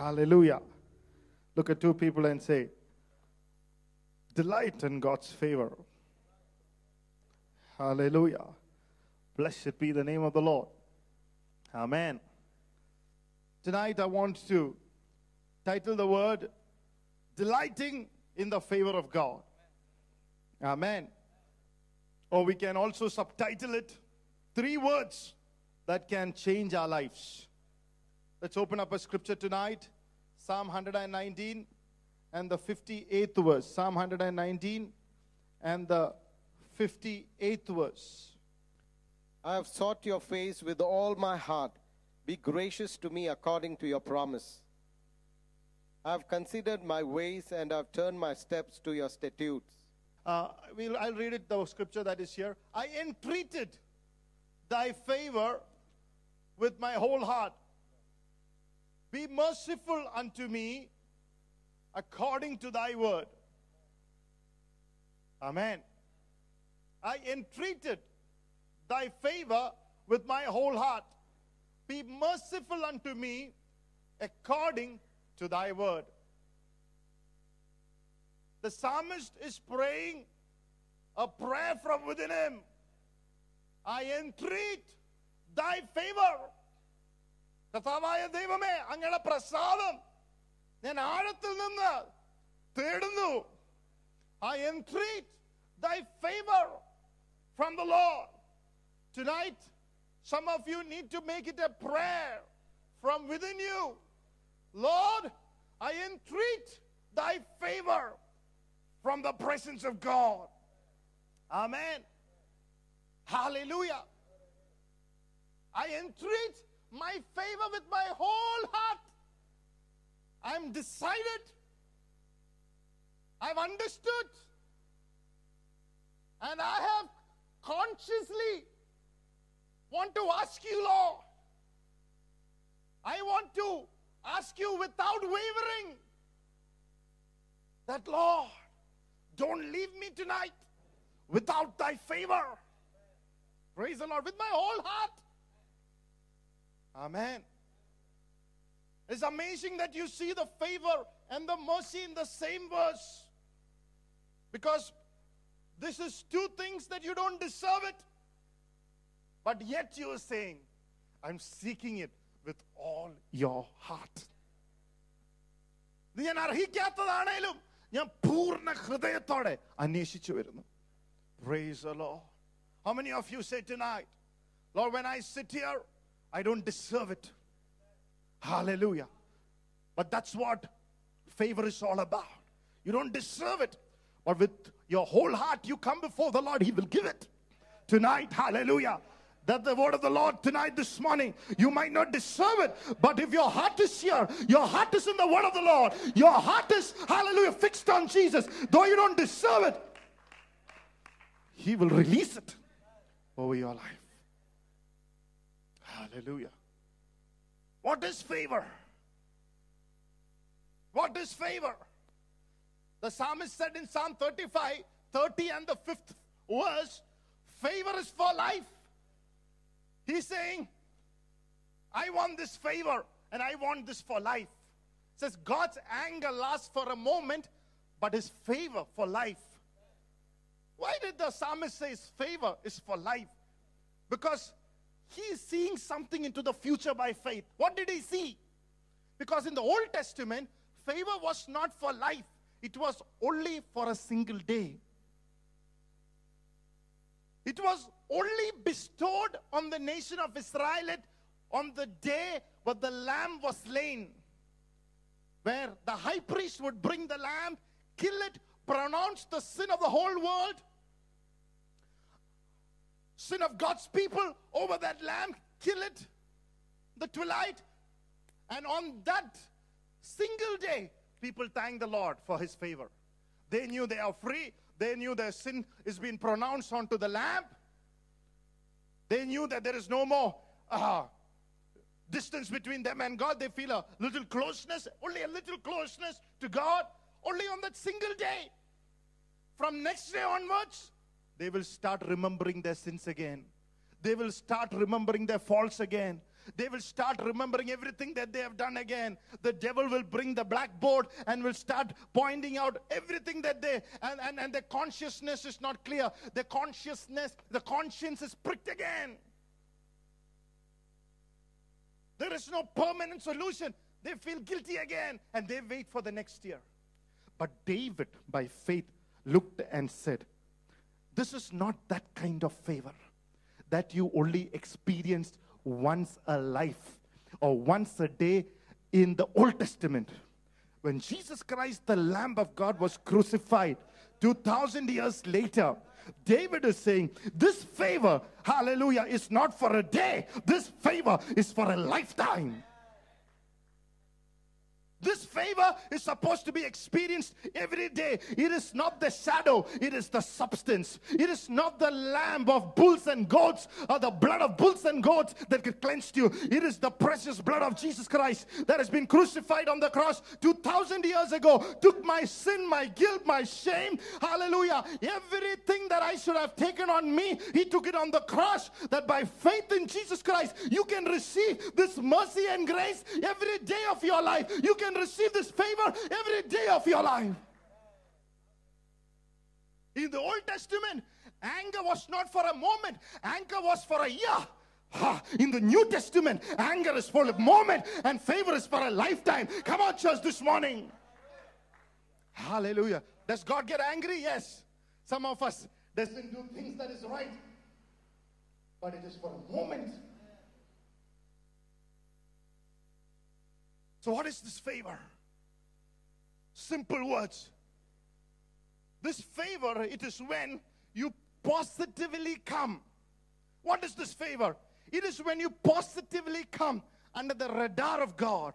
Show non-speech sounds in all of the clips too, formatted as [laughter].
Hallelujah. Look at two people and say, Delight in God's favor. Hallelujah. Blessed be the name of the Lord. Amen. Tonight I want to title the word Delighting in the Favor of God. Amen. Or we can also subtitle it Three Words That Can Change Our Lives. Let's open up a scripture tonight Psalm 119 and the 58th verse. Psalm 119 and the 58th verse. I have sought your face with all my heart. Be gracious to me according to your promise. I have considered my ways and I have turned my steps to your statutes. Uh, we'll, I'll read it, the scripture that is here. I entreated thy favor with my whole heart. Be merciful unto me according to thy word. Amen. I entreated thy favor with my whole heart. Be merciful unto me according to thy word. The psalmist is praying a prayer from within him. I entreat thy favor. കർത്താവായ ദൈവമേ അങ്ങയുടെ പ്രസാദം ഞാൻ ആഴത്തിൽ നിന്ന് തേടുന്നു I entreat thy favor from the Lord. Tonight, some of you need to make it a prayer from within you. Lord, I entreat thy favor from the presence of God. Amen. Hallelujah. I entreat my favor with my whole heart. I'm decided. I've understood. And I have consciously want to ask you, Lord. I want to ask you without wavering that, Lord, don't leave me tonight without thy favor. Praise the Lord with my whole heart. Amen. It's amazing that you see the favor and the mercy in the same verse. Because this is two things that you don't deserve it. But yet you are saying, I'm seeking it with all your heart. ഇത് ഞാൻ അർഹിക്കാത്തതാണേലും ഞാൻ പൂർണ്ണ ഹൃദയത്തോടെ അന്വേഷിച്ചു വരുന്നു Praise the Lord. How many of you say tonight, Lord, when I sit here, I don't deserve it. Hallelujah. But that's what favor is all about. You don't deserve it. But with your whole heart, you come before the Lord, He will give it. Tonight, hallelujah. That the word of the Lord tonight, this morning, you might not deserve it, but if your heart is here, your heart is in the word of the Lord, your heart is, hallelujah, fixed on Jesus, though you don't deserve it, He will release it over your life. Hallelujah. What is favor? What is favor? The psalmist said in Psalm 35, 30 and the fifth verse, favor is for life. He's saying, I want this favor and I want this for life. says God's anger lasts for a moment, but his favor for life. Why did the psalmist say his favor is for life? Because he is seeing something into the future by faith. What did he see? Because in the Old Testament, favor was not for life, it was only for a single day. It was only bestowed on the nation of Israel on the day when the lamb was slain, where the high priest would bring the lamb, kill it, pronounce the sin of the whole world, sin of God's people over that lamb, kill it, the twilight, and on that single day, people thank the Lord for his favor. They knew they are free. They knew their sin is being pronounced onto the lamb. They knew that there is no more uh, distance between them and God. They feel a little closeness, only a little closeness to God, only on that single day. From next day onwards, they will start remembering their sins again. They will start remembering their faults again. They will start remembering everything that they have done again. The devil will bring the blackboard and will start pointing out everything that they and, and, and their consciousness is not clear. The consciousness, the conscience is pricked again. There is no permanent solution. They feel guilty again and they wait for the next year. But David, by faith, looked and said, This is not that kind of favor that you only experienced once a life or once a day in the Old Testament. When Jesus Christ, the Lamb of God, was crucified 2,000 years later, David is saying, This favor, hallelujah, is not for a day, this favor is for a lifetime. This favor is supposed to be experienced every day. It is not the shadow, it is the substance. It is not the lamb of bulls and goats or the blood of bulls and goats that could cleanse you. It is the precious blood of Jesus Christ that has been crucified on the cross 2,000 years ago, took my sin, my guilt, my shame. Hallelujah. Everything that I should have taken on me, He took it on the cross. That by faith in Jesus Christ, you can receive this mercy and grace every day of your life. You can receive this favor every day of your life. In the Old Testament, anger was not for a moment, anger was for a year. In the New Testament, anger is for a moment and favor is for a lifetime. Come on, church, this morning. Hallelujah. Does God get angry? Yes. Some of us doesn't do things that is right. But it is for a moment. So, what is this favor? Simple words. This favor, it is when you positively come. What is this favor? It is when you positively come under the radar of God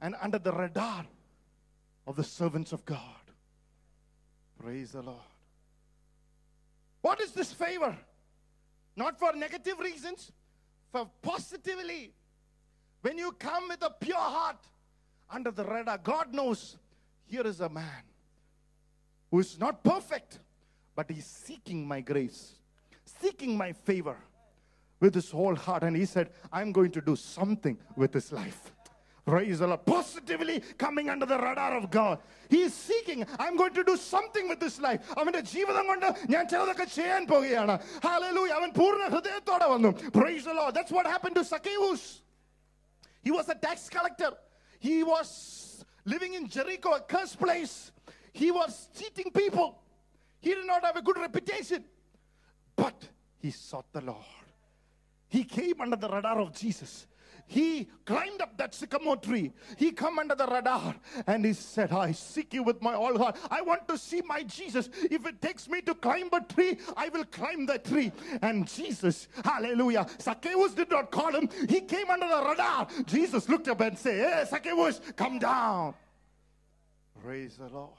and under the radar of the servants of God. Praise the Lord. What is this favor? Not for negative reasons, for positively. When you come with a pure heart under the radar, God knows here is a man who is not perfect, but he's seeking my grace, seeking my favor with his whole heart. And he said, I'm going to do something with his life. Praise the Lord. Positively coming under the radar of God. He is seeking, I'm going to do something with this life. അവന്റെ ജീവിതം കൊണ്ട് ഞാൻ ചിലതൊക്കെ ചെയ്യാൻ പോകുകയാണ് Hallelujah. അവൻ പൂർണ്ണ ഹൃദയത്തോടെ വന്നു. Praise the Lord. That's what happened to Zacchaeus. he was a tax collector. He was living in Jericho, a cursed place. He was cheating people. He did not have a good reputation. But he sought the Lord. He came under the radar of Jesus. He climbed up that sycamore tree. He come under the radar and he said, I seek you with my all heart. I want to see my Jesus. If it takes me to climb a tree, I will climb that tree. And Jesus, hallelujah. Zacchaeus did not call him. He came under the radar. Jesus looked up and said, Hey, Zacchaeus, come down. Praise the Lord.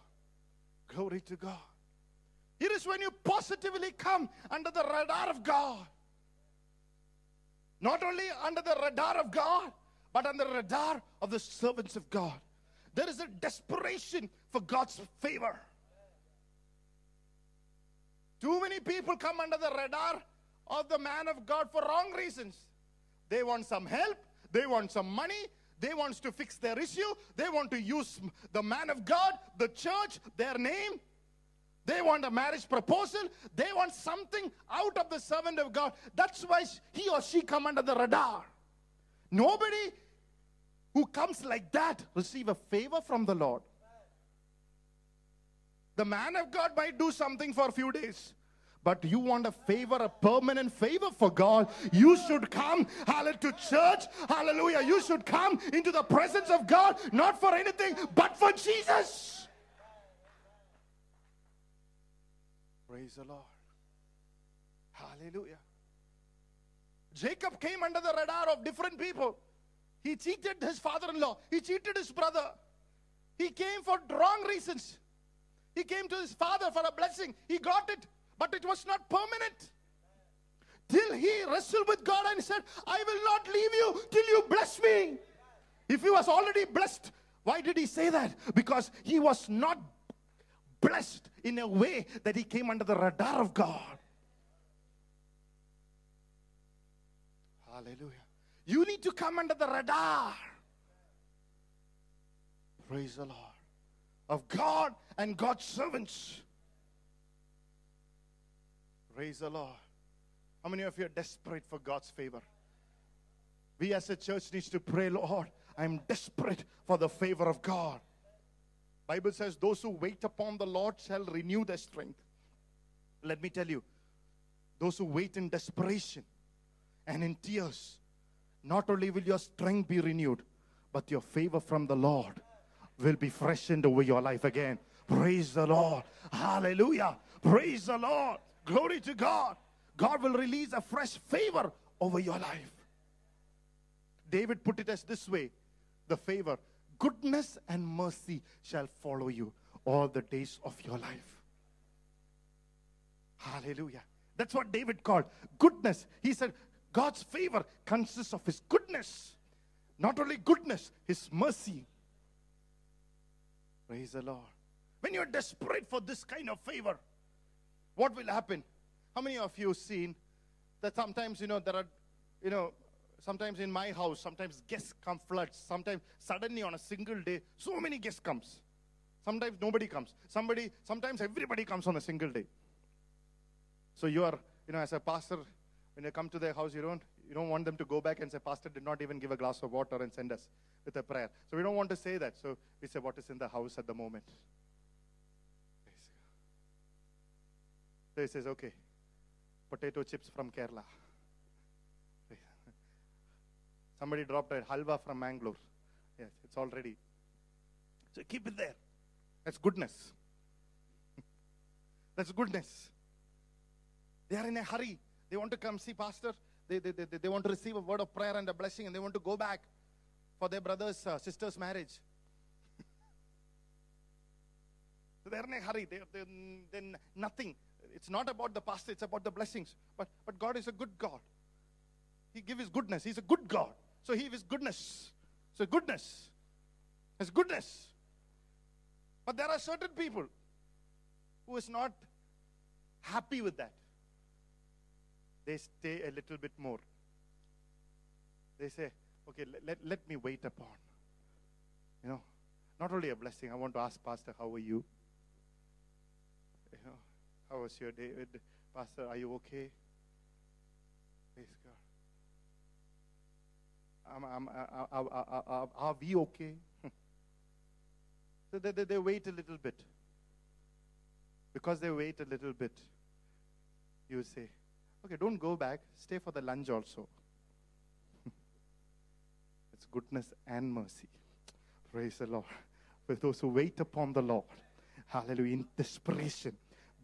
Glory to God. It is when you positively come under the radar of God. Not only under the radar of God, but under the radar of the servants of God. There is a desperation for God's favor. Too many people come under the radar of the man of God for wrong reasons. They want some help, they want some money, they want to fix their issue, they want to use the man of God, the church, their name. They want a marriage proposal. They want something out of the servant of God. That's why he or she come under the radar. Nobody who comes like that receive a favor from the Lord. The man of God might do something for a few days. But you want a favor, a permanent favor for God. You should come, hallelujah, to church. Hallelujah. You should come into the presence of God, not for anything, but for Jesus. Praise the Lord. Hallelujah. Jacob came under the radar of different people. He cheated his father in law, he cheated his brother. He came for wrong reasons. He came to his father for a blessing. He got it, but it was not permanent. Till he wrestled with God and said, I will not leave you till you bless me. If he was already blessed, why did he say that? Because he was not blessed in a way that he came under the radar of God. Hallelujah. You need to come under the radar. Praise the Lord. Of God and God's servants. Praise the Lord. How many of you are desperate for God's favor? We as a church needs to pray, Lord, I'm desperate for the favor of God. Bible says those who wait upon the Lord shall renew their strength. Let me tell you, those who wait in desperation and in tears, not only will your strength be renewed, but your favor from the Lord will be freshened over your life again. Praise the Lord. Hallelujah. Praise the Lord. Glory to God. God will release a fresh favor over your life. David put it as this way the favor, goodness and mercy shall follow you all the days of your life. Hallelujah. That's what David called goodness. He said, God's favor consists of his goodness. Not only goodness, his mercy. Praise the Lord. When you're desperate for this kind of favor, what will happen? How many of you seen that sometimes, you know, there are, you know, sometimes in my house, sometimes guests come floods. Sometimes suddenly on a single day, so many guests comes. Sometimes nobody comes. Somebody, sometimes everybody comes on a single day. So you are, you know, as a pastor, when you come to their house, you don't, you don't want them to go back and say, Pastor did not even give a glass of water and send us with a prayer. So we don't want to say that. So we say, what is in the house at the moment? So he says, okay, potato chips from Kerala. Somebody dropped a halwa from Mangalore. Yes, it's all ready. So keep it there. That's goodness. [laughs] That's goodness. They are in a hurry. They want to come see pastor. They, they, they, they want to receive a word of prayer and a blessing, and they want to go back for their brother's uh, sister's marriage. [laughs] so they're in a hurry. They, they, then nothing. It's not about the pastor. It's about the blessings. But but God is a good God. He give His goodness. He's a good God. So He is goodness. So goodness. His goodness. But there are certain people who is not happy with that they stay a little bit more. They say, okay, let, let, let, me wait upon. You know, not only a blessing, I want to ask Pastor, how are you? You know, how was your day? Pastor, are you okay? Praise God. Uh, uh, uh, are we okay? [laughs] so they, they, they wait a little bit. Because they wait a little bit, you say, Okay, don't go back. Stay for the lunch also. [laughs] it's goodness and mercy. Praise the Lord. For those who wait upon the Lord. Hallelujah. In desperation.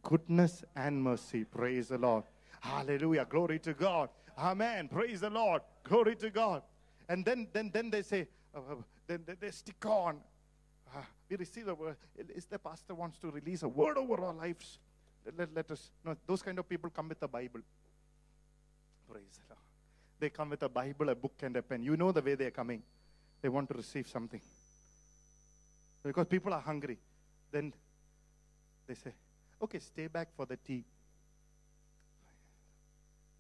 Goodness and mercy. Praise the Lord. Hallelujah. Glory to God. Amen. Praise the Lord. Glory to God. And then then then they say, uh, then they, they, stick on. Uh, we receive a word. Is the pastor wants to release a word over our lives? Let, let us. No, those kind of people come with the Bible. Praise the Lord. They come with a Bible, a book, and a pen. You know the way they are coming. They want to receive something. Because people are hungry. Then they say, okay, stay back for the tea.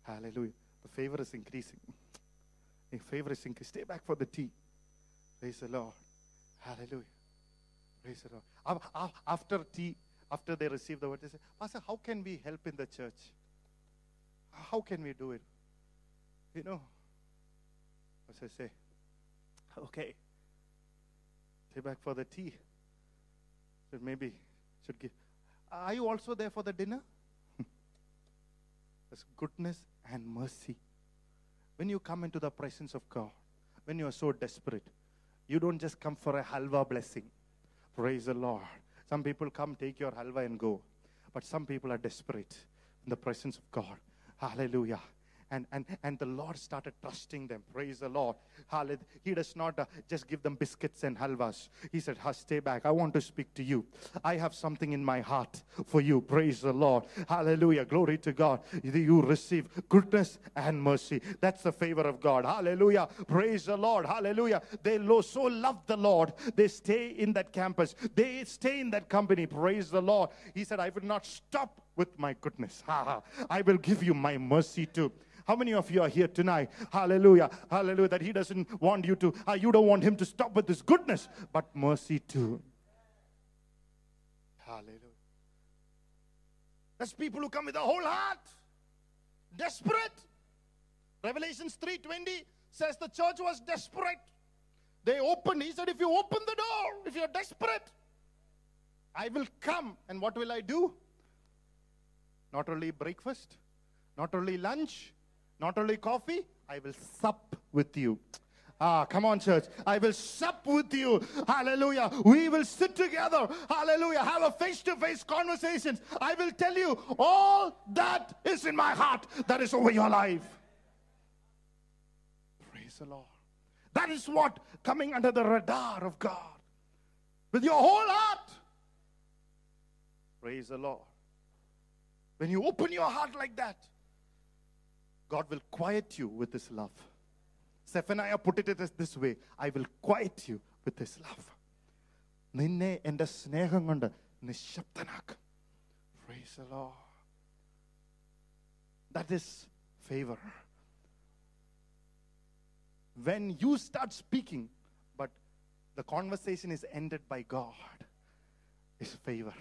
Hallelujah. The favor is increasing. The favor is increasing. Stay back for the tea. Praise the Lord. Hallelujah. Praise the Lord. After tea, after they receive the word, they say, Pastor, how can we help in the church? How can we do it? You know, as I say, [laughs] okay, stay back for the tea. So maybe should give. Are you also there for the dinner? [laughs] There's goodness and mercy. When you come into the presence of God, when you are so desperate, you don't just come for a halwa blessing. Praise the Lord. Some people come, take your halwa and go. But some people are desperate in the presence of God. Hallelujah and, and, and the Lord started trusting them. Praise the Lord. Hallelujah. He does not uh, just give them biscuits and halwas. He said, Stay back. I want to speak to you. I have something in my heart for you. Praise the Lord. Hallelujah. Glory to God. You receive goodness and mercy. That's the favor of God. Hallelujah. Praise the Lord. Hallelujah. They so love the Lord. They stay in that campus. They stay in that company. Praise the Lord. He said, I will not stop with my goodness. Ha, [laughs] ha. I will give you my mercy too. How many of you are here tonight? Hallelujah. Hallelujah. That He doesn't want you to, uh, you don't want Him to stop with His goodness, but mercy too. Hallelujah. There's people who come with a whole heart, desperate. Revelations 3:20 says the church was desperate. They opened. He said, if you open the door, if you're desperate, I will come. And what will I do? Not only breakfast, not only lunch, not only coffee, I will sup with you. Ah, come on, church. I will sup with you. Hallelujah. We will sit together. Hallelujah. Have a face to face conversations. I will tell you all that is in my heart that is over your life. Praise the Lord. That is what coming under the radar of God with your whole heart. Praise the Lord. When you open your heart like that, God will quiet you with His love. Zephaniah put it as this way I will quiet you with His love. നിന്നെ എൻ്റെ സ്നേഹം കൊണ്ട് നിശബ്ദനാക്കും Praise the Lord. That is favor. When you start speaking, but the conversation is ended by God, is favor.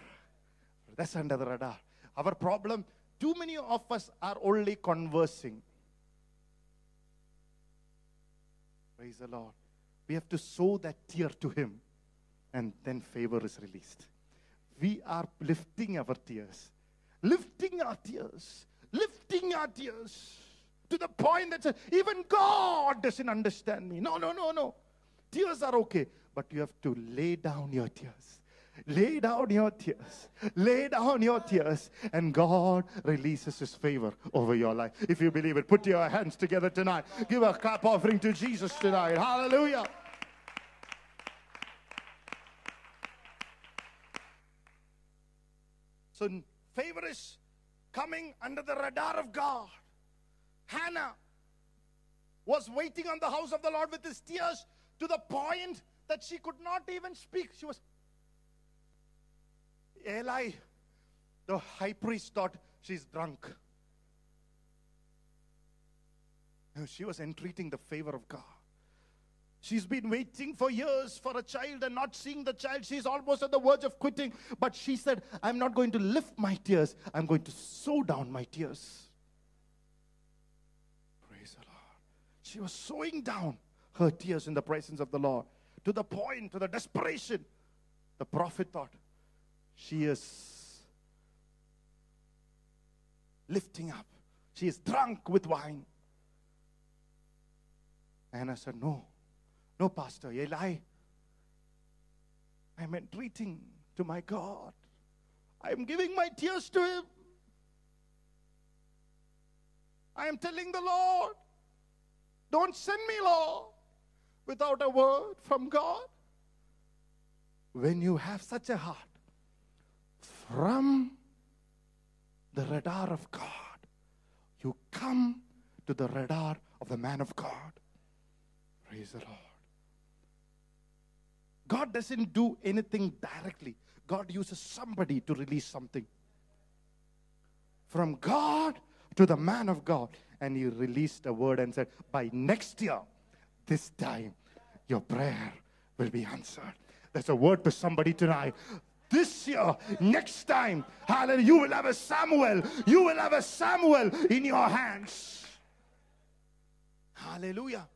That's under the radar. Our problem, too many of us are only conversing. Praise the Lord. We have to sow that tear to Him, and then favor is released. We are lifting our tears, lifting our tears, lifting our tears to the point that even God doesn't understand me. No, no, no, no. Tears are okay, but you have to lay down your tears. Lay down your tears. Lay down your tears. And God releases His favor over your life. If you believe it, put your hands together tonight. Give a clap offering to Jesus tonight. Hallelujah. So, favor is coming under the radar of God. Hannah was waiting on the house of the Lord with his tears to the point that she could not even speak. She was. Eli, the high priest, thought she's drunk. She was entreating the favor of God. She's been waiting for years for a child and not seeing the child. She's almost at the verge of quitting. But she said, I'm not going to lift my tears, I'm going to sow down my tears. Praise the Lord. She was sowing down her tears in the presence of the Lord to the point, to the desperation. The prophet thought, she is lifting up. She is drunk with wine. And I said, No, no, Pastor, Eli. I'm entreating to my God. I'm giving my tears to Him. I am telling the Lord, don't send me, Lord, without a word from God. When you have such a heart, from the radar of God, you come to the radar of the man of God. Praise the Lord. God doesn't do anything directly, God uses somebody to release something. From God to the man of God. And he released a word and said, By next year, this time, your prayer will be answered. There's a word to somebody tonight. This year, next time, hallelujah, you will have a Samuel. You will have a Samuel in your hands. Hallelujah.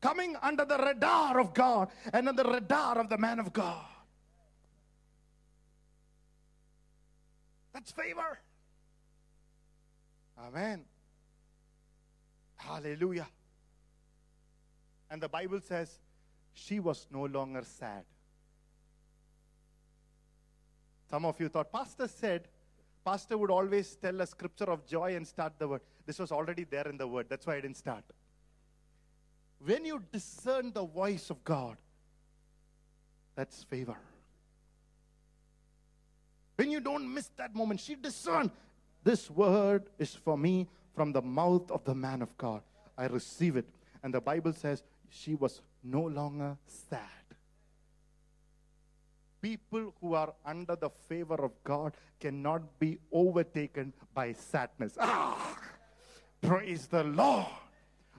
Coming under the radar of God and under the radar of the man of God. That's favor. Amen. Hallelujah. And the Bible says she was no longer sad. Some of you thought, Pastor said, Pastor would always tell a scripture of joy and start the word. This was already there in the word. That's why I didn't start. When you discern the voice of God, that's favor. When you don't miss that moment, she discerned this word is for me from the mouth of the man of God. I receive it. And the Bible says she was no longer sad. People who are under the favor of God cannot be overtaken by sadness. Ah, praise the Lord.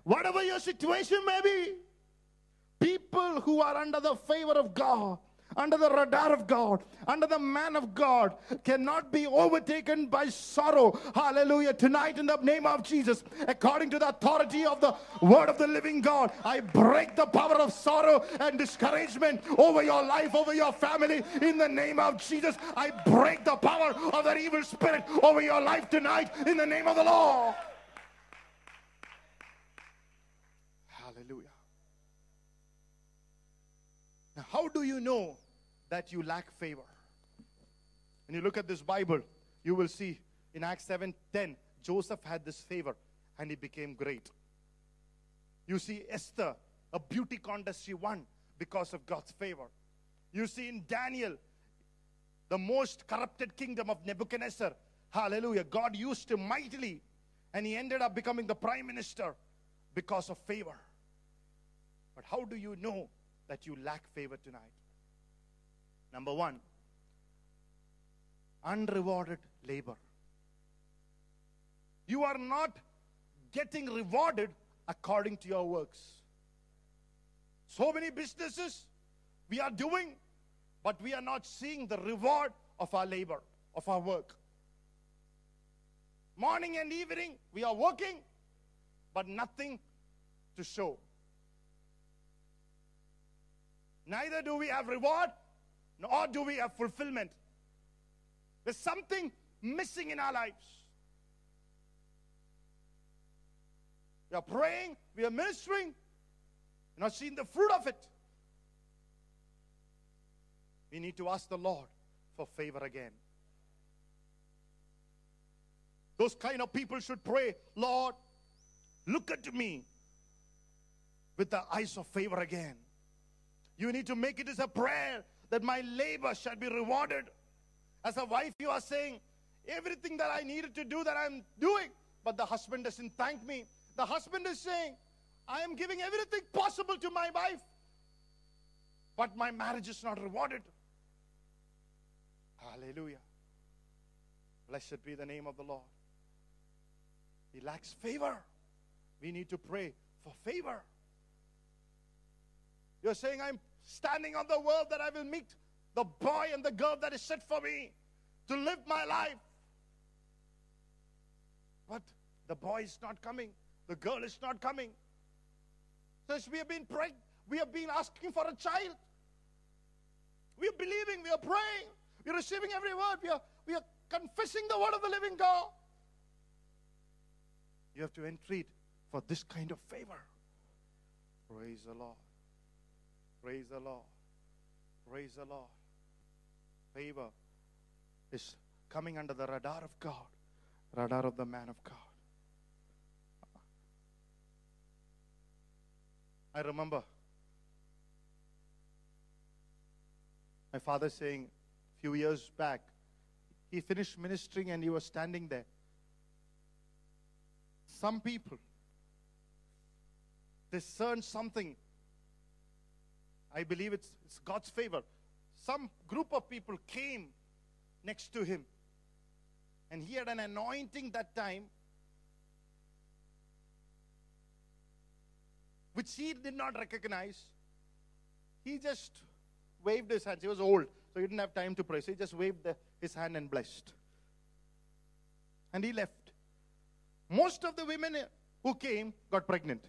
Whatever your situation may be, people who are under the favor of God, under the radar of God, under the man of God, cannot be overtaken by sorrow. Hallelujah. Tonight, in the name of Jesus, according to the authority of the word of the living God, I break the power of sorrow and discouragement over your life, over your family. In the name of Jesus, I break the power of that evil spirit over your life tonight, in the name of the Lord. Hallelujah. Now, how do you know that you lack favor? When you look at this Bible, you will see in Acts 7:10, Joseph had this favor and he became great. You see Esther, a beauty contest she won because of God's favor. You see in Daniel, the most corrupted kingdom of Nebuchadnezzar. Hallelujah. God used him mightily and he ended up becoming the prime minister because of favor. But how do you know that you lack favor tonight? Number one, unrewarded labor. You are not getting rewarded according to your works. So many businesses we are doing, but we are not seeing the reward of our labor, of our work. Morning and evening, we are working, but nothing to show. Neither do we have reward, nor do we have fulfillment. There's something missing in our lives. We are praying, we are ministering, we're not seeing the fruit of it. We need to ask the Lord for favor again. Those kind of people should pray, Lord, look at me with the eyes of favor again. You need to make it as a prayer that my labor shall be rewarded. As a wife, you are saying, everything that I needed to do that I'm doing, but the husband doesn't thank me. The husband is saying, I am giving everything possible to my wife, but my marriage is not rewarded. Hallelujah. Blessed be the name of the Lord. He lacks favor. We need to pray for favor. You're saying, I'm standing on the world that I will meet the boy and the girl that is set for me to live my life. But the boy is not coming, the girl is not coming. Since we have been praying, we have been asking for a child. We are believing, we are praying, we are receiving every word, we are, we are confessing the word of the living God. You have to entreat for this kind of favor. Praise the Lord. Praise the Lord. Praise the Lord. Favor is coming under the radar of God, radar of the man of God. I remember my father saying a few years back, he finished ministering and he was standing there. Some people discern something I believe it's, it's God's favor. Some group of people came next to him, and he had an anointing that time, which he did not recognize. He just waved his hands. He was old, so he didn't have time to pray. So he just waved the, his hand and blessed. And he left. Most of the women who came got pregnant.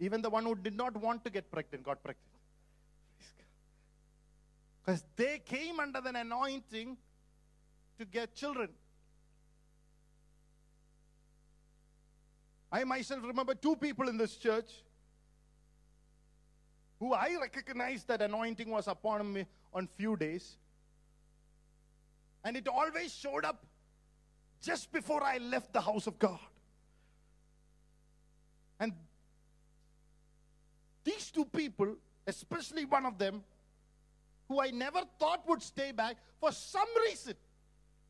Even the one who did not want to get pregnant got pregnant. Because they came under an anointing to get children. I myself remember two people in this church who I recognized that anointing was upon me on few days. And it always showed up just before I left the house of God. And these two people, especially one of them, who I never thought would stay back, for some reason,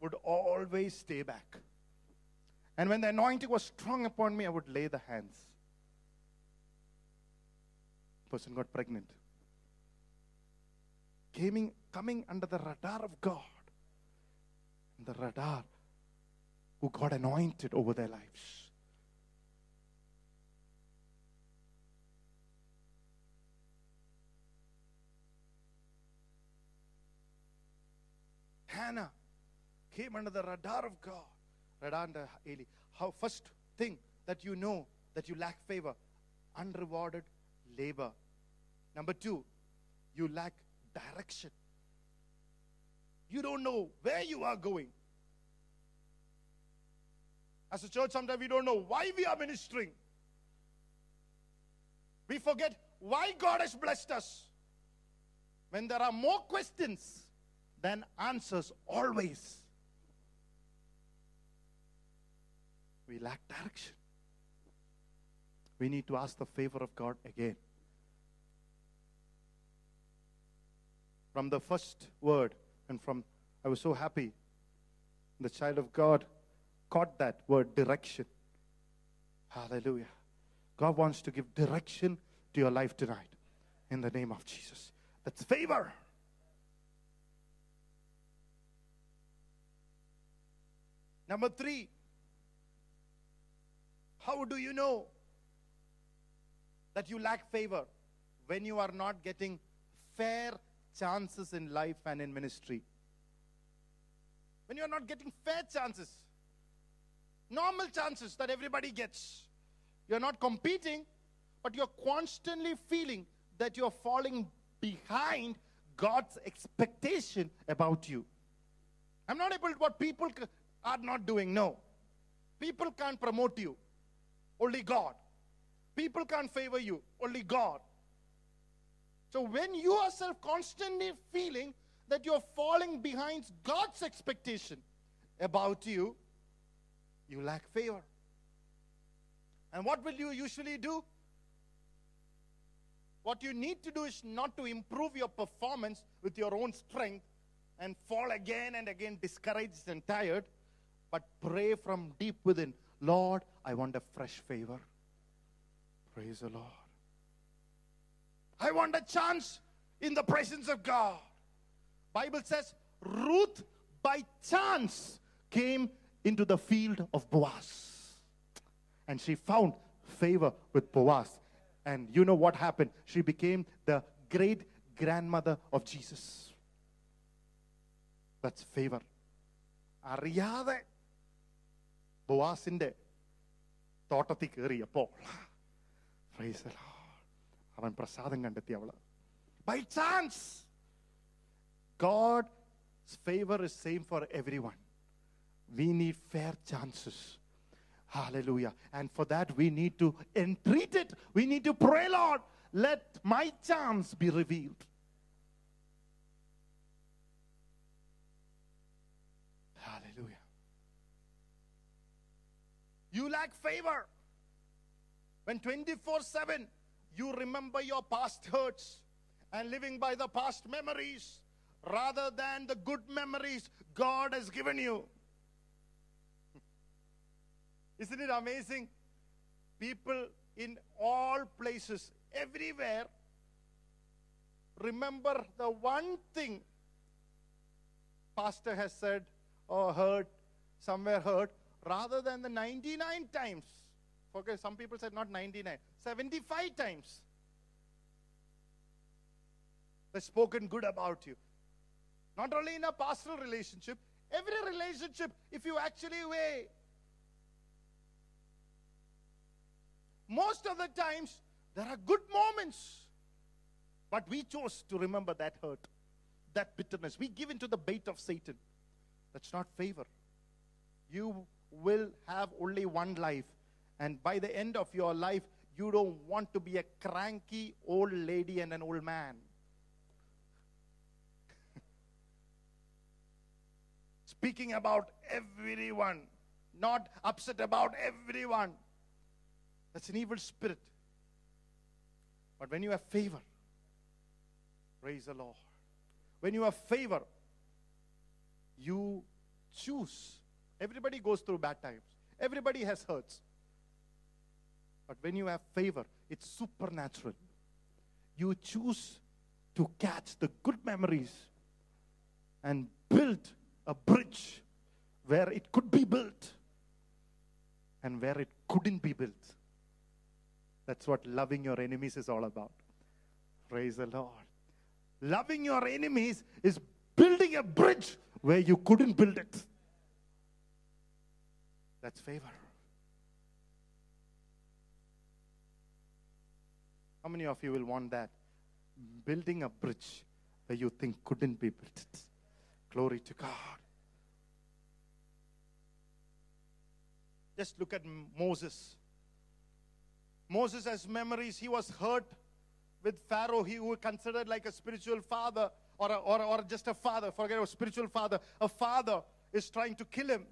would always stay back. And when the anointing was strong upon me, I would lay the hands. Person got pregnant. coming, coming under the radar of God. And The radar who got anointed over their lives. Hannah came under the radar of God. Radar under uh, Eli. How first thing that you know that you lack favor, unrewarded labor. Number two, you lack direction. You don't know where you are going. As a church, sometimes we don't know why we are ministering. We forget why God has blessed us. When there are more questions than answers, always, we lack direction. We need to ask the favor of God again. From the first word, and from, I was so happy, the child of God caught that word direction. Hallelujah. God wants to give direction to your life tonight in the name of Jesus. That's favor. Number three, how do you know that you lack favor when you are not getting fair chances in life and in ministry? When you are not getting fair chances, normal chances that everybody gets. You're not competing, but you're constantly feeling that you're falling behind God's expectation about you. I'm not able to what people are not doing. No. People can't promote you. Only God. People can't favor you. Only God. So when you are self constantly feeling that you're falling behind God's expectation about you, you lack favor. And what will you usually do? What you need to do is not to improve your performance with your own strength and fall again and again discouraged and tired, but pray from deep within Lord, I want a fresh favor. Praise the Lord. I want a chance in the presence of God. Bible says Ruth by chance came into the field of Boaz. And she found favor with Boaz. And you know what happened? She became the great grandmother of Jesus. That's favor. അറിയാതെ ബോവാസിന്റെ തോട്ടത്തിൽ കയറിയപ്പോൾ Praise the Lord. അവൻ പ്രസാദം കണ്ടെത്തി അവള് by chance God's favor is same for everyone. We need fair chances. Hallelujah. And for that, we need to entreat it. We need to pray, Lord, let my chance be revealed. You lack favor. When 24 7 you remember your past hurts and living by the past memories rather than the good memories God has given you. [laughs] Isn't it amazing? People in all places, everywhere, remember the one thing pastor has said or heard, somewhere heard, rather than the 99 times. Okay, some people said not 99, 75 times. They've spoken good about you. Not only in a pastoral relationship, every relationship, if you actually weigh, most of the times there are good moments. But we chose to remember that hurt, that bitterness. We give into the bait of Satan. That's not favor. You will have only one life. And by the end of your life, you don't want to be a cranky old lady and an old man. [laughs] Speaking about everyone, not upset about everyone. That's an evil spirit. But when you have favor, praise the Lord. When you have favor, you choose. Everybody goes through bad times, everybody has hurts. But when you have favor, it's supernatural. You choose to catch the good memories and build a bridge where it could be built and where it couldn't be built. That's what loving your enemies is all about. Praise the Lord. Loving your enemies is building a bridge where you couldn't build it. That's favor. How many of you will want that? Building a bridge where you think couldn't be built. Glory to God. Just look at Moses. Moses has memories. He was hurt with Pharaoh. He was considered like a spiritual father or, a, or, or just a father. Forget a spiritual father. A father is trying to kill him.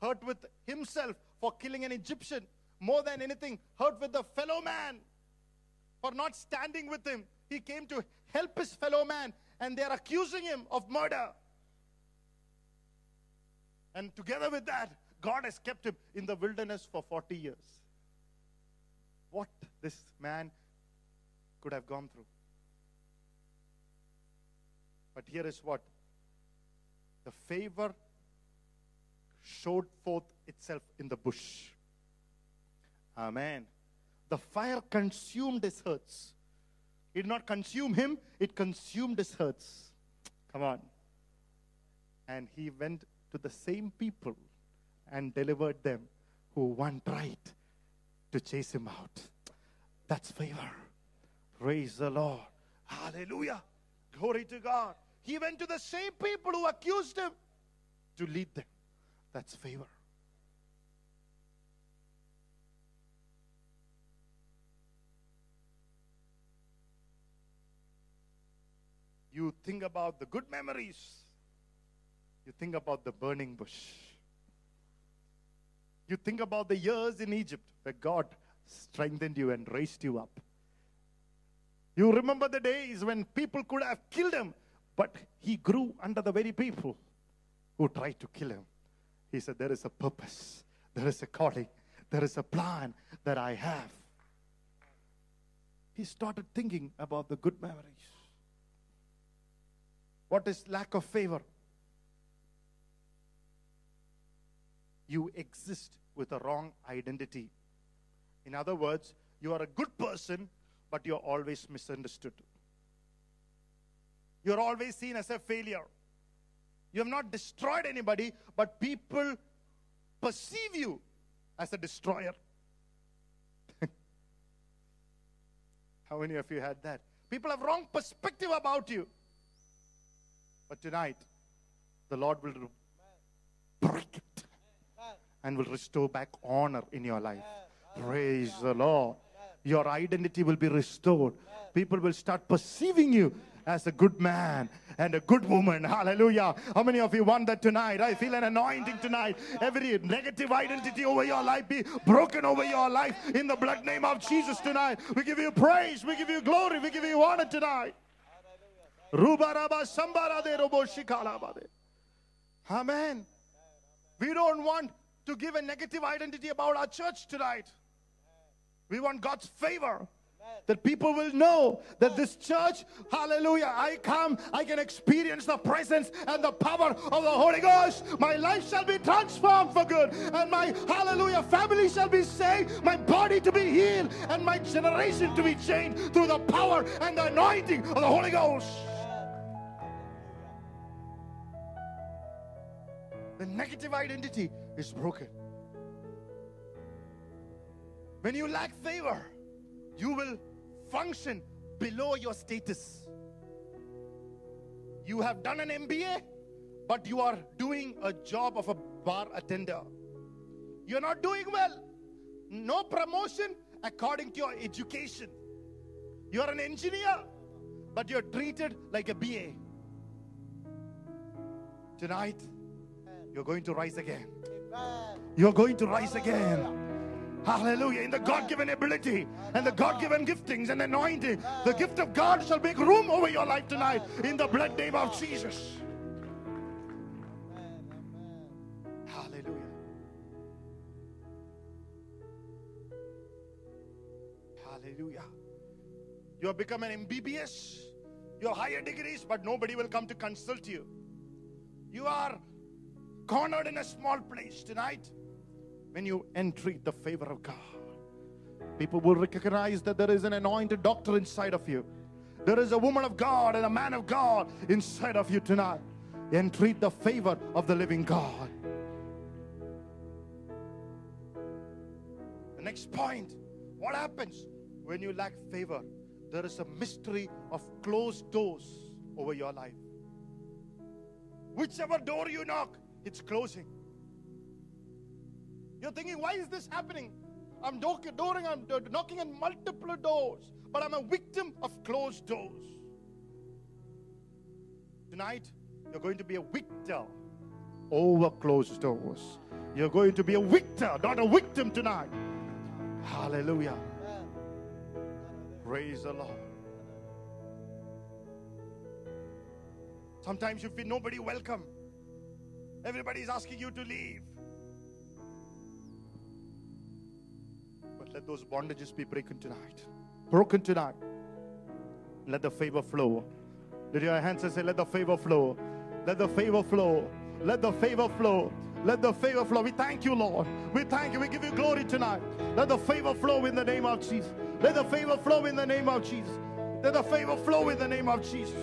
Hurt with himself for killing an Egyptian. More than anything, hurt with the fellow man for not standing with him. He came to help his fellow man, and they are accusing him of murder. And together with that, God has kept him in the wilderness for 40 years. What this man could have gone through. But here is what the favor showed forth itself in the bush. Amen. The fire consumed his hurts. It did not consume him, it consumed his hurts. Come on. And he went to the same people and delivered them who one tried to chase him out. That's favor. Praise the Lord. Hallelujah. Glory to God. He went to the same people who accused him to lead them. That's favor. You think about the good memories. You think about the burning bush. You think about the years in Egypt where God strengthened you and raised you up. You remember the days when people could have killed him, but he grew under the very people who tried to kill him. He said, There is a purpose, there is a calling, there is a plan that I have. He started thinking about the good memories. What is lack of favor? You exist with a wrong identity. In other words, you are a good person, but you're always misunderstood. You're always seen as a failure. You have not destroyed anybody, but people perceive you as a destroyer. [laughs] How many of you had that? People have wrong perspective about you. But tonight, the Lord will break it and will restore back honor in your life. Praise the Lord. Your identity will be restored. People will start perceiving you as a good man and a good woman. Hallelujah. How many of you want that tonight? I feel an anointing tonight. Every negative identity over your life be broken over your life in the blood name of Jesus tonight. We give you praise, we give you glory, we give you honor tonight. Amen. We don't want to give a negative identity about our church tonight. We want God's favor. That people will know that this church, hallelujah, I come, I can experience the presence and the power of the Holy Ghost. My life shall be transformed for good, and my hallelujah family shall be saved, my body to be healed, and my generation to be changed through the power and the anointing of the Holy Ghost. The negative identity is broken. When you lack favor, you will function below your status. You have done an MBA, but you are doing a job of a bar attender. You're not doing well. No promotion according to your education. You're an engineer, but you're treated like a BA. Tonight, you're going to rise again. You're going to rise again. Hallelujah. In the God given ability and the God given giftings and anointing, the gift of God shall make room over your life tonight in the blood name of Jesus. Hallelujah. Hallelujah. You have become an MBBS, You have higher degrees, but nobody will come to consult you. You are cornered in a small place tonight. When you entreat the favor of God, people will recognize that there is an anointed doctor inside of you. There is a woman of God and a man of God inside of you tonight. Entreat the favor of the living God. The next point what happens when you lack favor? There is a mystery of closed doors over your life. Whichever door you knock, it's closing. You're thinking, why is this happening? I'm dooring, I'm knocking on multiple doors, but I'm a victim of closed doors. Tonight, you're going to be a victor over closed doors. You're going to be a victor, not a victim tonight. Hallelujah. Praise the Lord. Sometimes you feel nobody welcome. Everybody's asking you to leave. Let those bondages be broken tonight. Broken tonight. Let the favor flow. Let your hands and say, Let the favor flow. Let the favor flow. Let the favor flow. Let the favor flow. We thank you, Lord. We thank you. We give you glory tonight. Let the favor flow in the name of Jesus. Let the favor flow in the name of Jesus. Let the favor flow in the name of Jesus.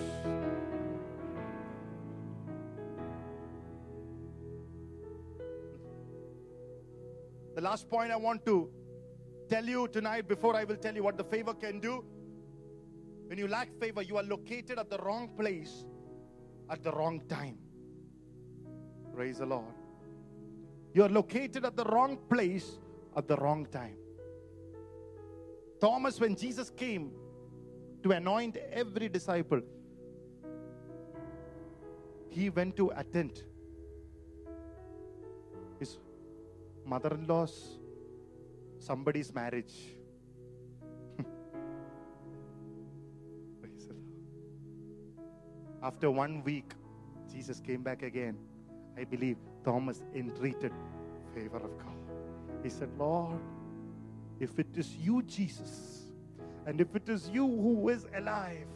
The last point I want to tell you tonight before I will tell you what the favor can do. When you lack favor, you are located at the wrong place at the wrong time. Praise the Lord. You are located at the wrong place at the wrong time. Thomas, when Jesus came to anoint every disciple, he went to attend his mother in law's somebody's marriage. After one week, Jesus came back again. I believe Thomas entreated favor of God. He said, Lord, if it is you, Jesus, and if it is you who is alive,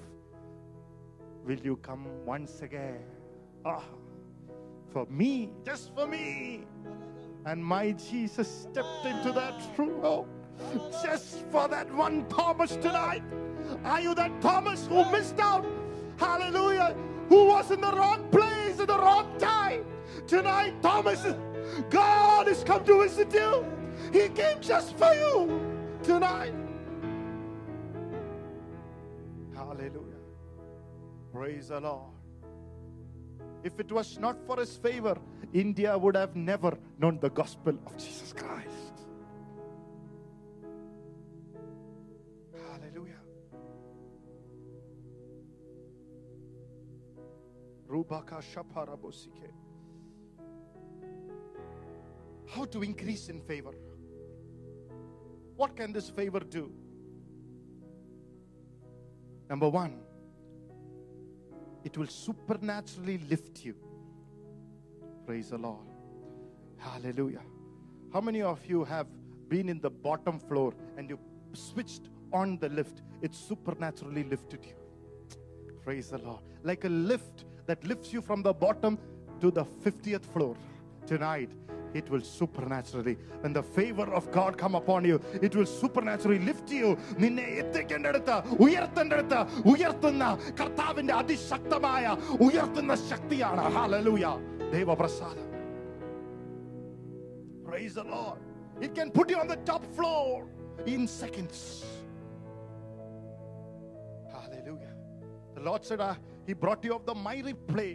will you come once again? Ah, for me, just for me. And my Jesus stepped into that room just for that one Thomas tonight. Are you that Thomas who missed out? Hallelujah. Who was in the wrong place at the wrong time? Tonight, Thomas, God has come to visit you. He came just for you tonight. Hallelujah. Praise the Lord. If it was not for his favor, India would have never known the gospel of Jesus Christ. Hallelujah. How to increase in favor? What can this favor do? Number one, it will supernaturally lift you. Praise the Lord. Hallelujah. How many of you have been in the bottom floor and you switched on the lift? It supernaturally lifted you. Praise the Lord. Like a lift that lifts you from the bottom to the 50th floor. Tonight, it will supernaturally, when the favor of God come upon you, it will supernaturally lift you. നിന്നെ എത്തിക്കേണ്ടടുത്ത് ഉയർത്തേണ്ടടുത്ത് ഉയർത്തുന്ന കർത്താവിന്റെ അതിശക്തമായ ഉയർത്തുന്ന ശക്തിയാണ് hallelujah ദൈവപ്രസാദം Praise the Lord. It can put you on the top floor in seconds. Hallelujah. The Lord said, uh, He brought you off the miry clay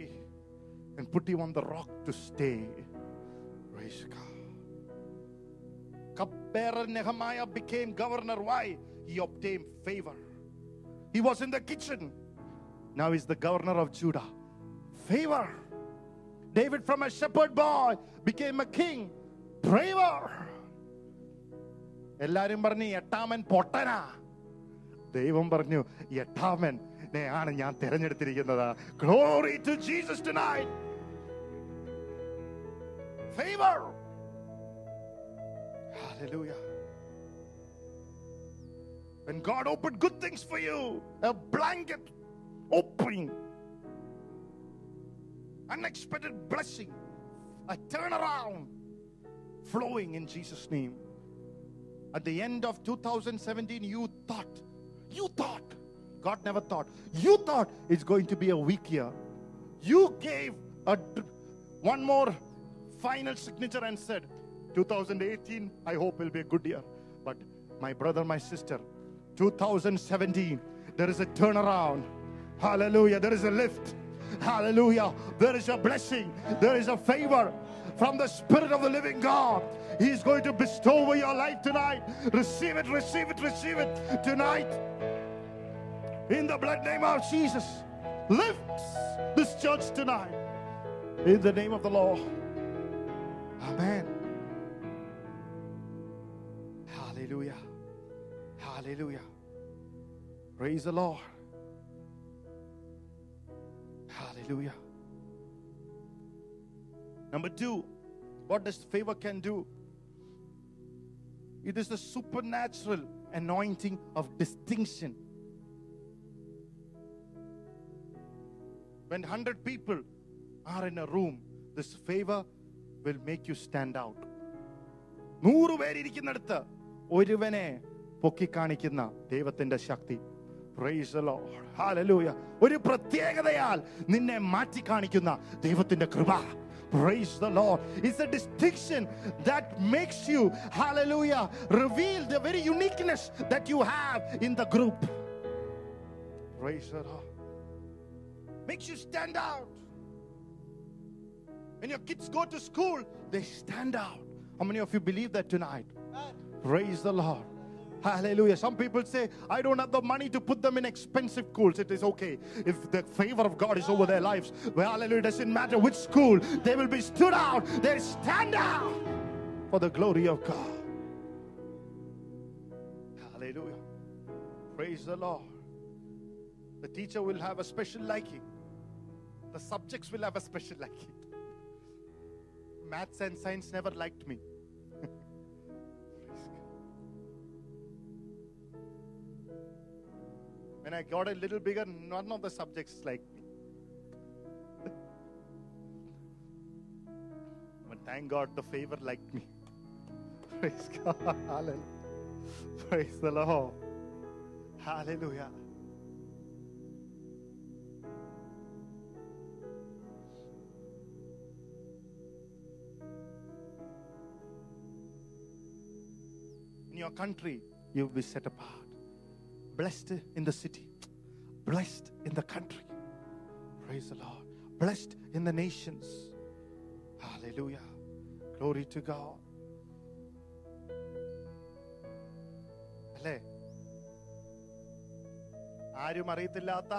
and put you on the rock to stay. Praise God. Cupbearer Nehemiah became governor. Why? He obtained favor. He was in the kitchen. Now he's the governor of Judah. Favor. David from a shepherd boy became a king. Favor. എല്ലാരും പറഞ്ഞു എട്ടാമൻ പൊട്ടനാ ദൈവം പറഞ്ഞു എട്ടാമൻ ആണ് ഞാൻ തിരഞ്ഞെടുത്തിരിക്കുന്നത് glory to Jesus tonight favor hallelujah when god opened good things for you a blanket opening, unexpected blessing, a turnaround flowing in Jesus' name. At the end of 2017, you thought, you thought, God never thought, you thought it's going to be a weak year. You gave a one more final signature and said, 2018, I hope will be a good year. But my brother, my sister, 2017, there is a turnaround. Hallelujah. There is a lift. Hallelujah. There is a blessing. There is a favor from the Spirit of the living God. He is going to bestow over your life tonight. Receive it, receive it, receive it tonight. In the blood name of Jesus. Lift this church tonight. In the name of the Lord. Amen. Hallelujah. Hallelujah. Praise the Lord. Hallelujah. Number two, what does favor can do? It is the supernatural anointing of distinction. When 100 people are in a room, this favor will make you stand out. നൂറ് പേരിയ്ക്കുന്നിടത്ത് ഒരുവനെ പൊക്കിക്കാണിക്കുന്ന ദൈവത്തിന്റെ ശക്തി Praise the Lord. Hallelujah. ഒരു പ്രത്യേകതയാൽ നിന്നെ മാറ്റി കാണിക്കുന്ന ദൈവത്തിന്റെ കൃപ Praise the Lord. It's a distinction that makes you, hallelujah, reveal the very uniqueness that you have in the group. Praise the Lord. Makes you stand out. When your kids go to school, they stand out. How many of you believe that tonight? Praise the Lord. Hallelujah. Some people say, I don't have the money to put them in expensive schools. It is okay. If the favor of God is over their lives, well, hallelujah, it doesn't matter which school, they will be stood out. They stand out for the glory of God. Hallelujah. Praise the Lord. The teacher will have a special liking, the subjects will have a special liking. Maths and science never liked me. when I got a little bigger, none of the subjects liked me. but thank God the favor liked me. Praise God. Hallelujah. Praise the Lord. Hallelujah. country, you will be set apart. Blessed in the city, blessed in the country. Praise the Lord. Blessed in the nations. Hallelujah. Glory to God. അല്ലേ ആരും അറിയത്തില്ലാത്ത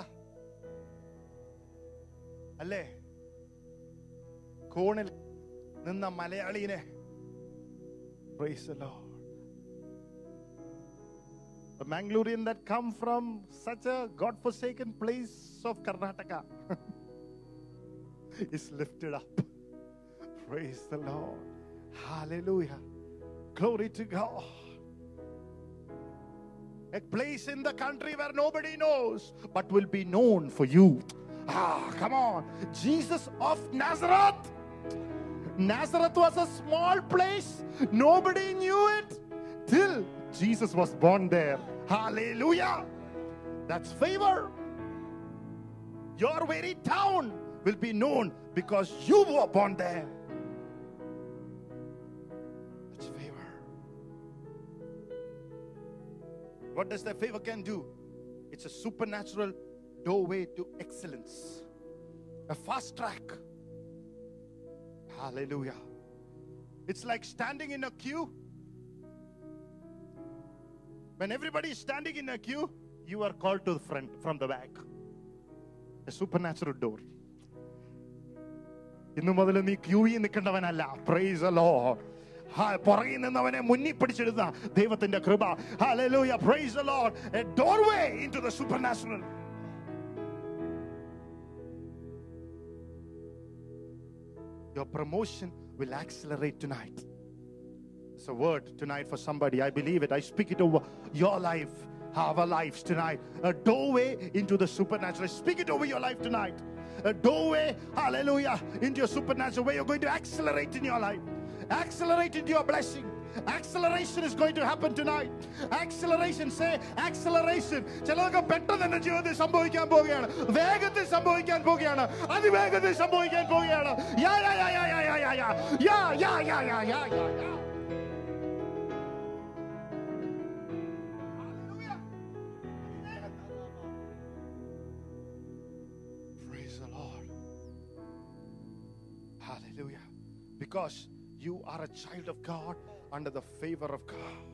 അല്ലേ കോണിൽ നിന്ന മലയാളീനെ Praise the Lord. the Mangalorean that come from such a God-forsaken place of Karnataka [laughs] is lifted up. Praise the Lord. Hallelujah. Glory to God. A place in the country where nobody knows, but will be known for you. Ah, come on. Jesus of Nazareth. Nazareth was a small place. Nobody knew it till Jesus was born there. Hallelujah. That's favor. Your very town will be known because you were born there. That's favor. What does that favor can do? It's a supernatural doorway to excellence. A fast track. Hallelujah. It's like standing in a queue. When everybody is standing in a queue, you are called to the front from the back. A supernatural door. ഇന്നു മുതൽ നീ ക്യൂയിൽ നിൽക്കേണ്ടവനല്ല price hello പുറകിൽ നിന്നവനെ മുന്നിൽ പിടിച്ചിടുന്ന ദൈവത്തിന്റെ കൃപ hallelujah praise the Lord a doorway into the supernatural your promotion will accelerate tonight it's a word tonight for somebody i believe it i speak it over your life our lives tonight. A doorway into the supernatural. Speak it over your life tonight. A doorway, hallelujah, into your supernatural where you're going to accelerate in your life. Accelerate into your blessing. Acceleration is going to happen tonight. Acceleration, say acceleration. ചിലർക്ക് പെട്ടെന്ന് തന്നെ ജീവിതത്തിൽ സംഭവിക്കാൻ പോവുകയാണ് വേഗത്തിൽ സംഭവിക്കാൻ പോവുകയാണ് അതിവേഗത്തിൽ സംഭവിക്കാൻ പോവുകയാണ് യാ യാ യാ യാ യാ യാ യാ യാ യാ യാ യാ യാ യാ Because you are a child of God under the favor of God.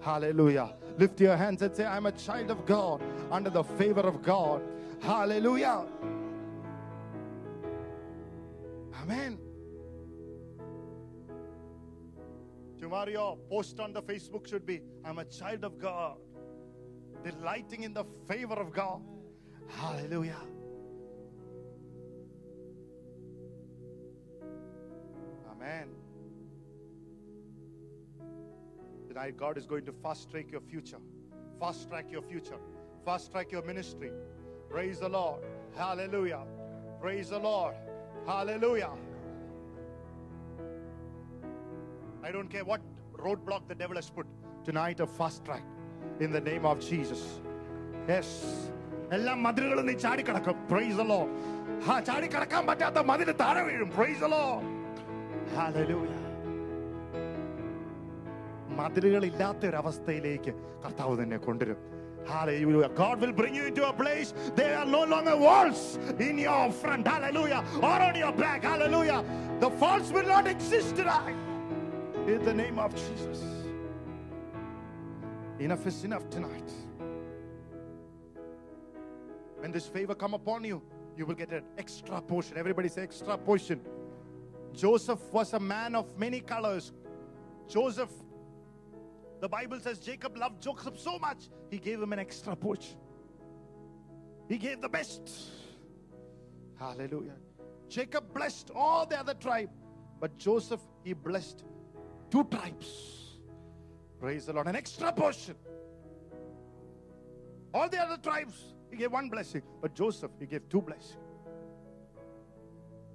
Hallelujah. Lift your hands and say, I'm a child of God under the favor of God. Hallelujah. Amen. Tomorrow, your post on the Facebook should be, I'm a child of God, delighting in the favor of God. Hallelujah. Amen. Tonight, God is going to fast track your future, fast track your future, fast track your ministry. Praise the Lord. Hallelujah. Praise the Lord. Hallelujah. I don't care what roadblock the devil has put. Tonight, a fast track in the name of Jesus. Yes. എല്ലാ മതിലുകളും നീ ചാടിക്കടക്കും praise അല്ലോ ആ ചാടിക്കടക്കാൻ പറ്റാത്ത മതിൽ താഴെ വീഴും price അല്ലോ Hallelujah. മതിലുകളില്ലാത്ത ഒരു അവസ്ഥയിലേക്ക് കർത്താവ് തന്നെ കൊണ്ടുവരും Hallelujah. God will bring you into a place there are no longer walls in your front. Hallelujah. Or on your back. Hallelujah. The faults will not exist tonight. In the name of Jesus. Enough is enough tonight. When this favor come upon you, you will get an extra portion. Everybody say extra portion. Joseph was a man of many colors. Joseph, the Bible says Jacob loved Joseph so much, he gave him an extra portion. He gave the best. Hallelujah. Jacob blessed all the other tribe, but Joseph, he blessed two tribes. Praise the Lord. An extra portion. All the other tribes, he gave one blessing, but Joseph, he gave two blessings.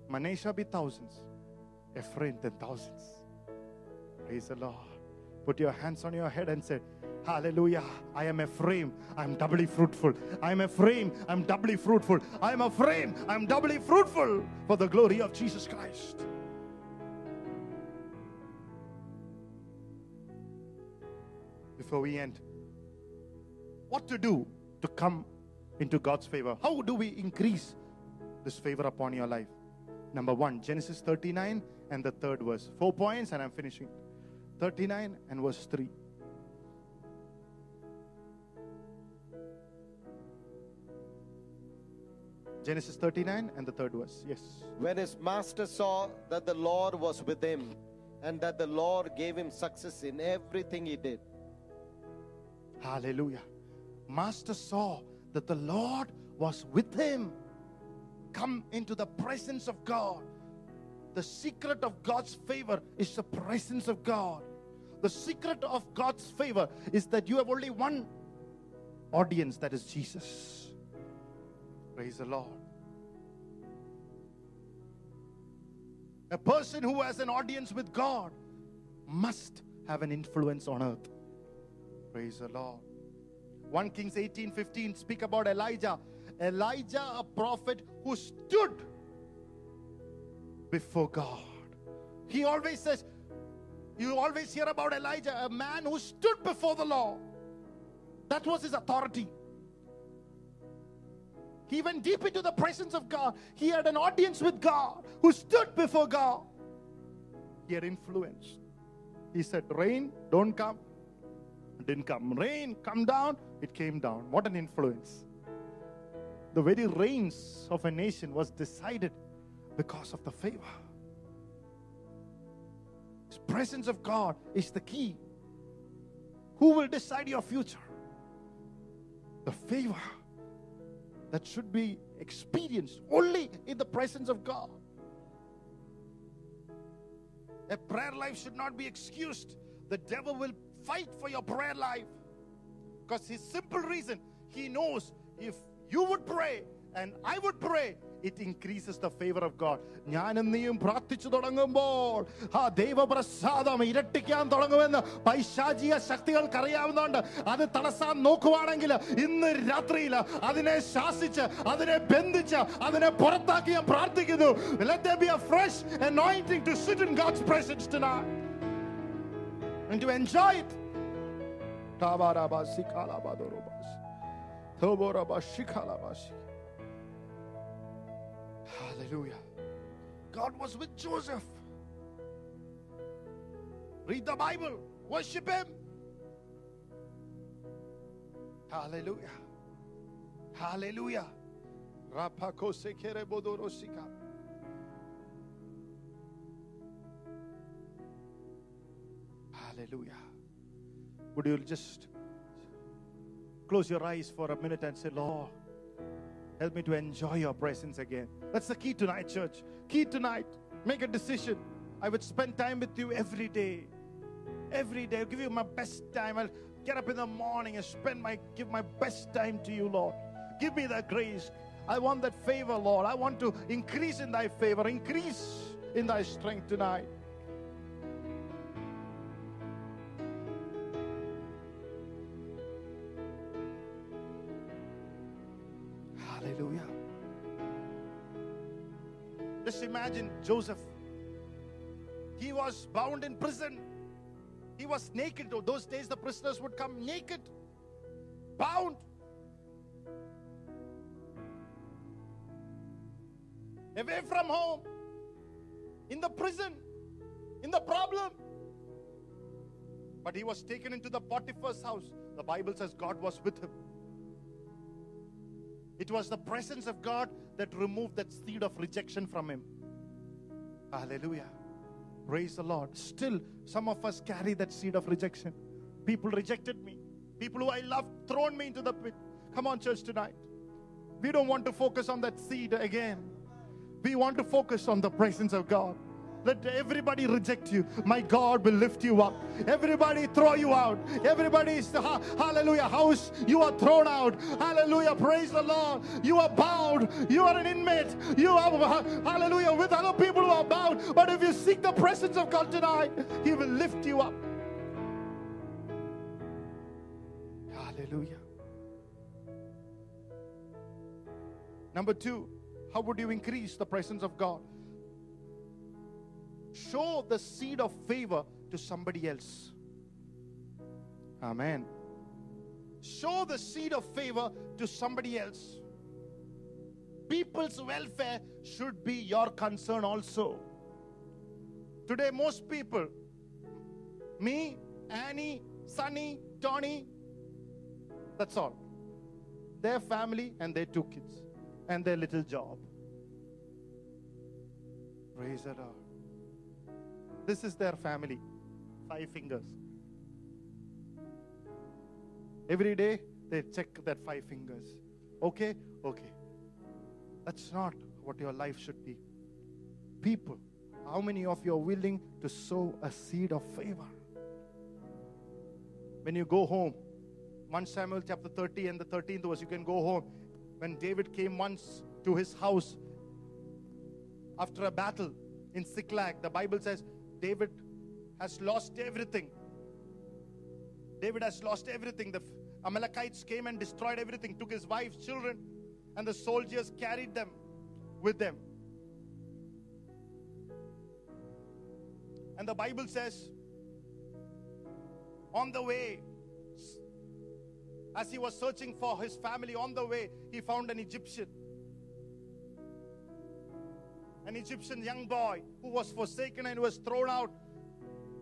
Manasseh be thousands, Ephraim thousands. Praise the Lord. Put your hands on your head and say, Hallelujah. I am Ephraim. I'm doubly fruitful. I'm Ephraim. I'm doubly fruitful. I'm Ephraim. I'm doubly fruitful for the glory of Jesus Christ. Before we end, what to do to come into God's favor? How do we increase this favor upon your life? Number one, Genesis 39 and the third verse. Four points, and I'm finishing. 39 and verse 3. Genesis 39 and the third verse. Yes. When his master saw that the Lord was with him and that the Lord gave him success in everything he did, Hallelujah. Master saw that the Lord was with him. Come into the presence of God. The secret of God's favor is the presence of God. The secret of God's favor is that you have only one audience, that is Jesus. Praise the Lord. A person who has an audience with God must have an influence on earth. Praise the Lord. 1 Kings 18 15 speak about Elijah. Elijah, a prophet who stood before God. He always says, You always hear about Elijah, a man who stood before the law. That was his authority. He went deep into the presence of God. He had an audience with God who stood before God. He had influence. He said, Rain, don't come. It didn't come. Rain, come down. It came down. What an influence. The very reigns of a nation was decided because of the favor. His presence of God is the key. Who will decide your future? The favor that should be experienced only in the presence of God. A prayer life should not be excused. The devil will fight for your prayer life. Because his simple reason, he knows if you would pray and I would pray, it increases the favor of God. ഞാനും നീയും പ്രാർത്ഥിച്ചു തുടങ്ങുമ്പോൾ ആ ദൈവപ്രസാദം ഇരട്ടിക്കാൻ തുടങ്ങുമെന്ന് പൈശാചിക ശക്തികൾക്ക് അറിയാവുന്നതുകൊണ്ട് അത് തടസ്സാൻ നോക്കുവാണെങ്കിൽ ഇന്ന് രാത്രിയിൽ അതിനെ ശാസിച്ച് അതിനെ ബന്ധിച്ച് അതിനെ പുറത്താക്കി ഞാൻ പ്രാർത്ഥിക്കുന്നു let there be a fresh anointing to sit in God's presence tonight and to enjoy. Hallelujah. God was with Joseph. Read the Bible, worship Him. Hallelujah. Hallelujah. Hallelujah. Would you just close your eyes for a minute and say, Lord, help me to enjoy your presence again? That's the key tonight, church. Key tonight. Make a decision. I would spend time with you every day. Every day. I'll give you my best time. I'll get up in the morning and spend my give my best time to you, Lord. Give me that grace. I want that favor, Lord. I want to increase in thy favor, increase in thy strength tonight. Imagine Joseph. He was bound in prison. He was naked. Those days, the prisoners would come naked, bound. Away from home, in the prison, in the problem. But he was taken into the Potiphar's house. The Bible says God was with him. It was the presence of God that removed that seed of rejection from him. Hallelujah. Praise the Lord. Still, some of us carry that seed of rejection. People rejected me. People who I loved thrown me into the pit. Come on, church, tonight. We don't want to focus on that seed again. We want to focus on the presence of God. Let everybody reject you. My God will lift you up. Everybody throw you out. Everybody is ha- hallelujah. House, you are thrown out. Hallelujah. Praise the Lord. You are bound. You are an inmate. You are ha- hallelujah with other people who are bound. But if you seek the presence of God tonight, He will lift you up. Hallelujah. Number two, how would you increase the presence of God? Show the seed of favor to somebody else. Amen. Show the seed of favor to somebody else. People's welfare should be your concern also. Today, most people, me, Annie, Sunny, Tony, that's all. Their family and their two kids and their little job. Praise the Lord. This is their family. Five fingers. Every day they check that five fingers. Okay? Okay. That's not what your life should be. People, how many of you are willing to sow a seed of favor? When you go home, 1 Samuel chapter 30 and the 13th verse, you can go home. When David came once to his house after a battle in Ziklag, the Bible says David has lost everything. David has lost everything. The Amalekites came and destroyed everything, took his wife, children, and the soldiers carried them with them. And the Bible says, on the way, as he was searching for his family, on the way, he found an Egyptian. An Egyptian young boy who was forsaken and was thrown out,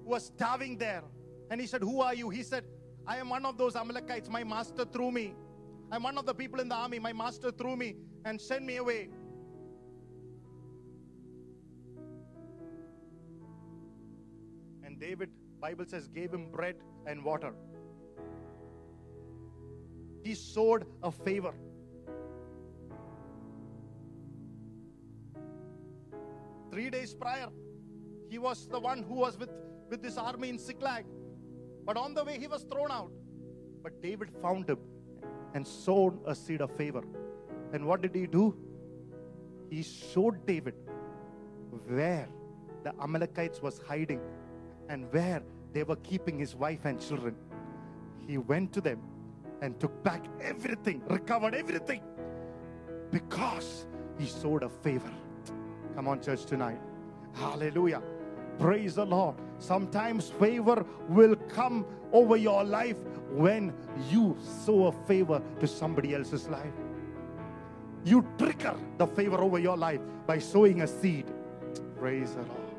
was starving there. And he said, Who are you? He said, I am one of those Amalekites. My master threw me. I'm one of the people in the army. My master threw me and sent me away. And David, Bible says, gave him bread and water. He sowed a favor. Three days prior, he was the one who was with, with this army in Ziklag. But on the way, he was thrown out. But David found him and sown a seed of favor. And what did he do? He showed David where the Amalekites was hiding and where they were keeping his wife and children. He went to them and took back everything, recovered everything because he sowed a favor. Come on, church, tonight. Hallelujah. Praise the Lord. Sometimes favor will come over your life when you sow a favor to somebody else's life. You trigger the favor over your life by sowing a seed. Praise the Lord.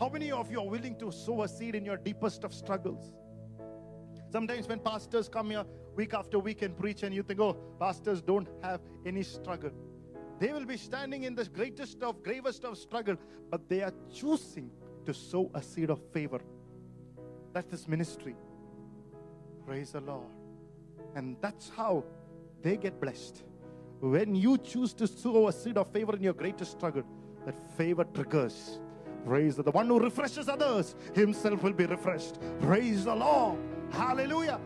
How many of you are willing to sow a seed in your deepest of struggles? Sometimes when pastors come here week after week and preach, and you think, oh, pastors don't have any struggle. They will be standing in the greatest of, gravest of struggle, but they are choosing to sow a seed of favor. That's this ministry. Praise the Lord. And that's how they get blessed. When you choose to sow a seed of favor in your greatest struggle, that favor triggers. Praise the, the one who refreshes others, himself will be refreshed. Praise the Lord. Hallelujah.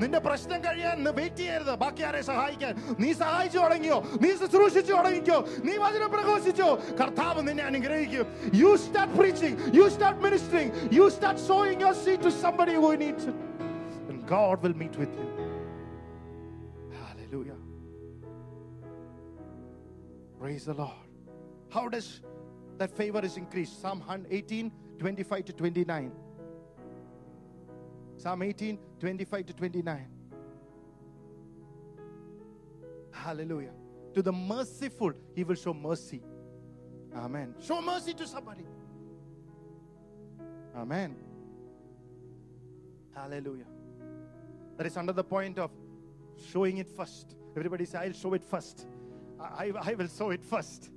നിന്റെ പ്രശ്നം കഴിയാൻ wait ചെയ്യരുത് ബാക്കി ആരെ സഹായിക്കാൻ നീ സഹായിച്ചു തുടങ്ങിയോ നീ ശുശ്രൂഷിച്ചു തുടങ്ങിക്കോ നീ വചനം പ്രഘോഷിച്ചോ കർത്താവ് നിന്നെ അനുഗ്രഹിക്കും you start preaching you start ministering you start sowing your seed to somebody who needs it and god will meet with you hallelujah praise the lord how does that favor is increased psalm 18 25 to 29 Psalm 18, 25 to 29. Hallelujah. To the merciful, he will show mercy. Amen. Show mercy to somebody. Amen. Hallelujah. That is another point of showing it first. Everybody say, I'll show it first. I, I will show it first.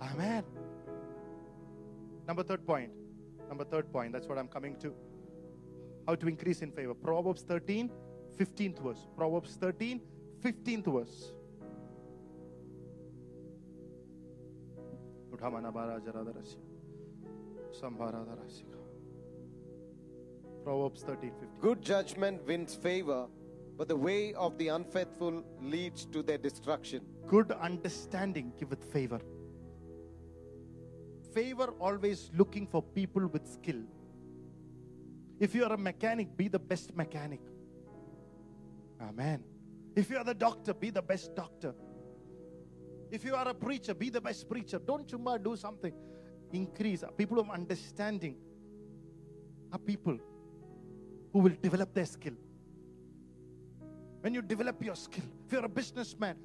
Amen. Number third point. Number third point. That's what I'm coming to how to increase in favor. Proverbs 13, 15th verse. Proverbs 13, 15th verse. Proverbs 13, 15. Good judgment wins favor, but the way of the unfaithful leads to their destruction. Good understanding giveth favor. Favor always looking for people with skill. If you are a mechanic, be the best mechanic. Amen. If you are the doctor, be the best doctor. If you are a preacher, be the best preacher. Don't chumma do something. Increase. People of understanding are people who will develop their skill. When you develop your skill, if you're a businessman,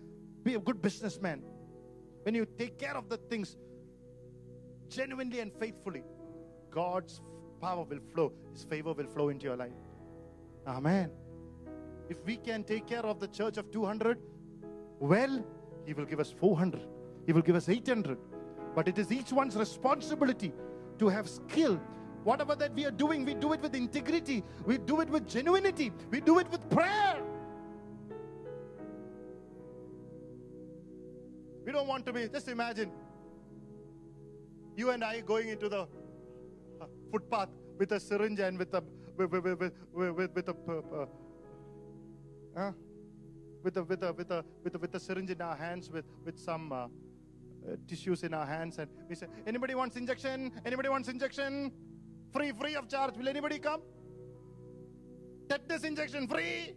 be a good businessman. When you take care of the things genuinely and faithfully, God's power will flow, His favor will flow into your life. Amen. If we can take care of the church of 200, well, He will give us 400, He will give us 800. But it is each one's responsibility to have skill. Whatever that we are doing, we do it with integrity, we do it with genuinity, we do it with prayer. We don't want to be, just imagine you and I going into the footpath with a syringe and with a with with with, with, with, a uh, with a with a with a with a with a syringe in our hands with with some uh, uh, tissues in our hands and we say anybody wants injection? Anybody wants injection? Free free of charge. Will anybody come? Tetanus injection free!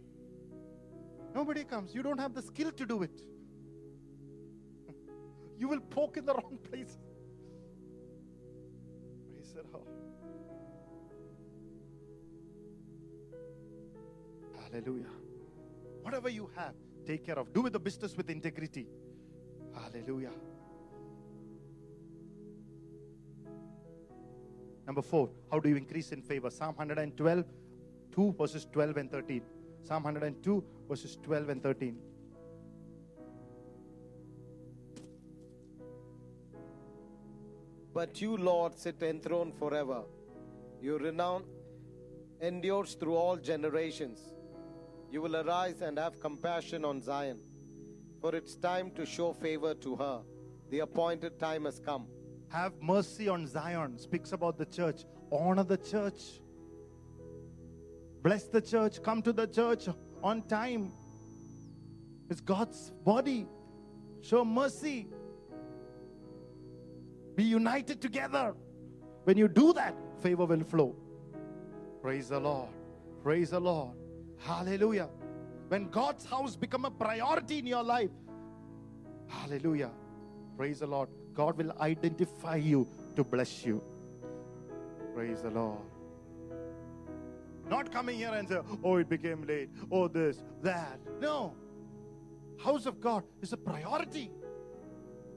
Nobody comes. You don't have the skill to do it. You will poke in the wrong place the lord Hallelujah. Whatever you have, take care of. Do with the business with integrity. Hallelujah. Number four, how do you increase in favor? Psalm 112, 2 verses 12 and 13. Psalm 102 verses 12 and 13. But you, Lord, sit enthroned forever. Your renown endures through all generations. You will arise and have compassion on Zion, for it's time to show favor to her. The appointed time has come. Have mercy on Zion. Speaks about the church. Honor the church. Bless the church, come to the church on time. It's God's body. Show mercy. Be united together. When you do that, favor will flow. Praise the Lord. Praise the Lord. Hallelujah. When God's house become a priority in your life, hallelujah. Praise the Lord. God will identify you to bless you. Praise the Lord. Not coming here and say, oh, it became late. Oh, this, that. No. House of God is a priority.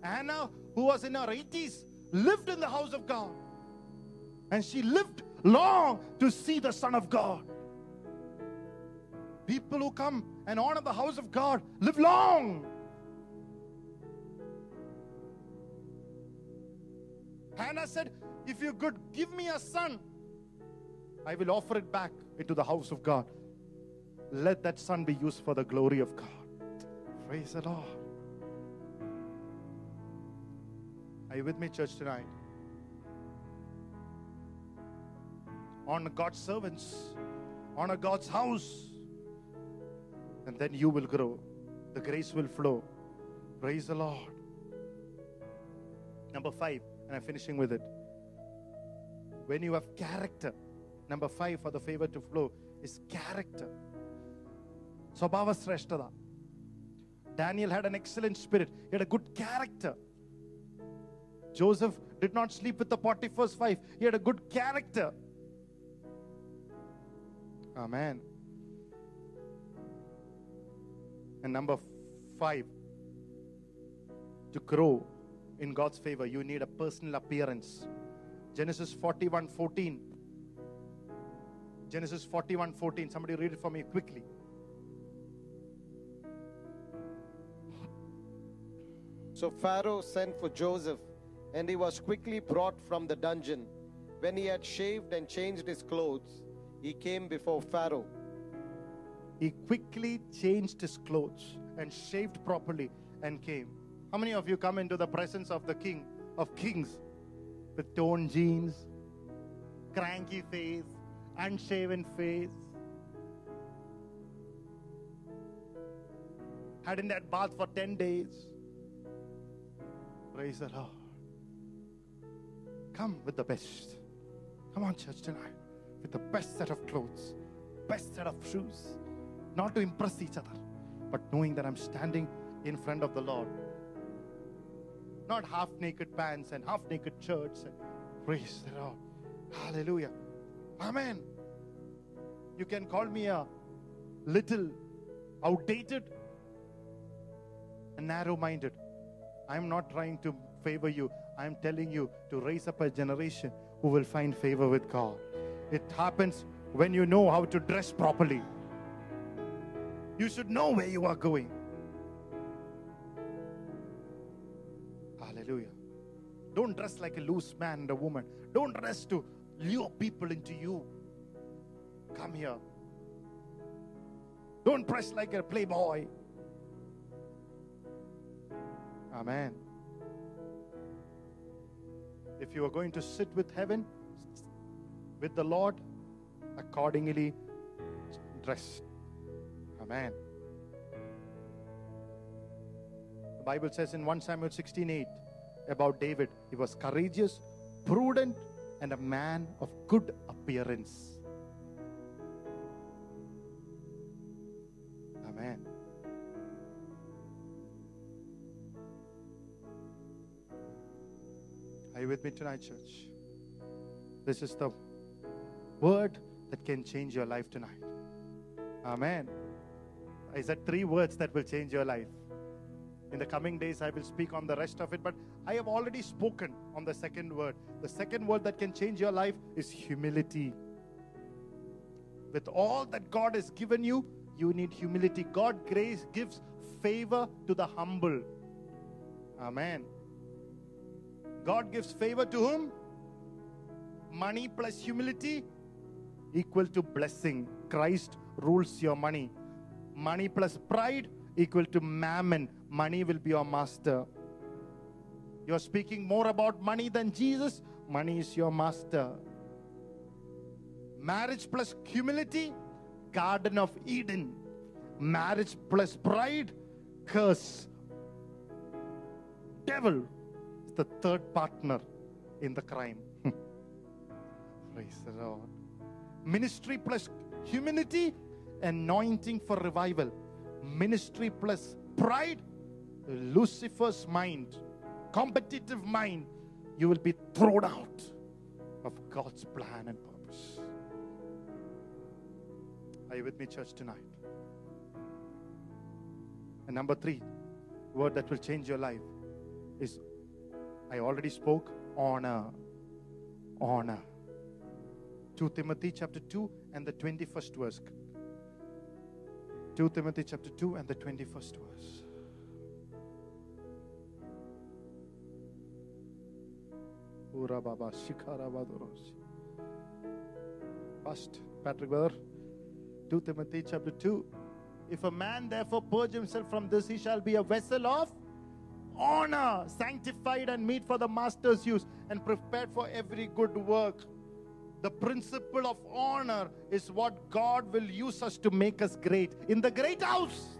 Anna, who was in her 80s, lived in the house of God. And she lived long to see the Son of God. People who come and honor the house of God live long. Hannah said, If you could give me a son, I will offer it back into the house of God. Let that son be used for the glory of God. Praise the Lord. Are you with me, church, tonight? Honor God's servants, honor God's house, and then you will grow. The grace will flow. Praise the Lord. Number five, and I'm finishing with it. When you have character, number five for the favor to flow is character. Swabhava Sreshtata. Daniel had an excellent spirit, he had a good character. Joseph did not sleep with the Potiphar's wife. He had a good character. Amen. And number five, to grow in God's favor, you need a personal appearance. Genesis 41 14. Genesis 41 14. Somebody read it for me quickly. So Pharaoh sent for Joseph, and he was quickly brought from the dungeon. When he had shaved and changed his clothes, he came before Pharaoh. He quickly changed his clothes and shaved properly and came. How many of you come into the presence of the King of Kings with torn jeans, cranky face, unshaven face? Had in that bath for 10 days. Praise the Lord. Come with the best. Come on, church, tonight. With the best set of clothes, best set of shoes. Not to impress each other, but knowing that I'm standing in front of the Lord. Not half naked pants and half naked shirts. And praise the Lord. Hallelujah. Amen. You can call me a little outdated and narrow minded. I'm not trying to favor you. I'm telling you to raise up a generation who will find favor with God. It happens when you know how to dress properly. You should know where you are going. Hallelujah. Don't dress like a loose man and a woman. Don't dress to lure people into you. Come here. Don't dress like a playboy. Amen. If you are going to sit with heaven, with the Lord, accordingly dress. Amen. The Bible says in 1 Samuel 16 8 about David, he was courageous, prudent, and a man of good appearance. You with me tonight, church? This is the word that can change your life tonight. Amen. I said three words that will change your life. In the coming days, I will speak on the rest of it, but I have already spoken on the second word. The second word that can change your life is humility. With all that God has given you, you need humility. God grace gives favor to the humble. Amen. God gives favor to whom? Money plus humility equal to blessing. Christ rules your money. Money plus pride equal to mammon. Money will be your master. You're speaking more about money than Jesus. Money is your master. Marriage plus humility Garden of Eden. Marriage plus pride, curse. Devil the third partner in the crime. Hmm. Praise the Lord. Ministry plus humility, anointing for revival. Ministry plus pride, Lucifer's mind, competitive mind. You will be thrown out of God's plan and purpose. Are you with me, church, tonight? And number three, word that will change your life is I already spoke honor. Honor. Uh, uh, 2 Timothy chapter 2 and the 21st verse. 2 Timothy chapter 2 and the 21st verse. First, Patrick brother, 2 Timothy chapter 2. If a man therefore purge himself from this, he shall be a vessel of honor, sanctified and meet for the master's use, and prepared for every good work. The principle of honor is what God will use us to make us great. In the great house,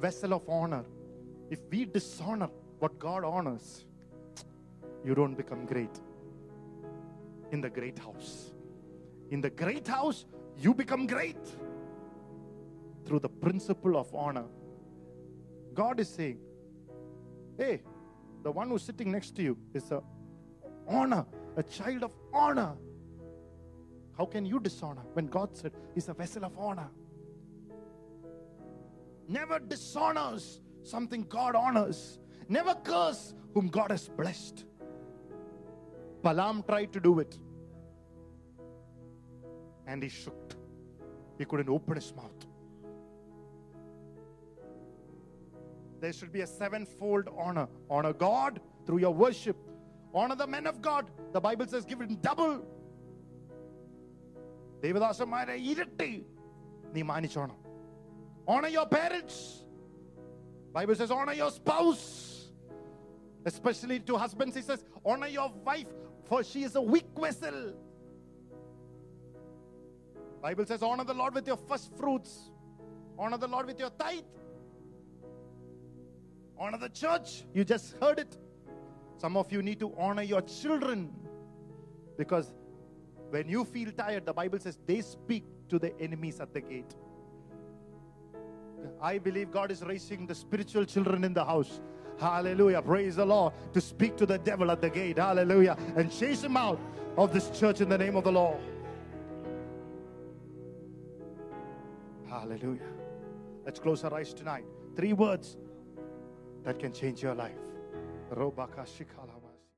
vessel of honor. If we dishonor what God honors, you don't become great. In the great house. In the great house, you become great through the principle of honor. God is saying, hey, the one who's sitting next to you is a honor, a child of honor. How can you dishonor when God said he's a vessel of honor? Never dishonors something God honors. Never curse whom God has blessed. Balaam tried to do it. And he shook. He couldn't open his mouth. There should be a sevenfold honor. Honor God through your worship. Honor the men of God. The Bible says, give him double. ദേവദാസന്മാരെ ഇരട്ടി നീ മാനിച്ചോണം honor your parents bible says honor your spouse especially to husbands he says honor your wife for she is a weak vessel bible says honor the lord with your first fruits honor the lord with your tithe honor the church you just heard it some of you need to honor your children because when you feel tired the bible says they speak to the enemies at the gate I believe God is raising the spiritual children in the house. Hallelujah. Praise the Lord. To speak to the devil at the gate. Hallelujah. And chase him out of this church in the name of the Lord. Hallelujah. Let's close our eyes tonight. Three words that can change your life. Robaka shikala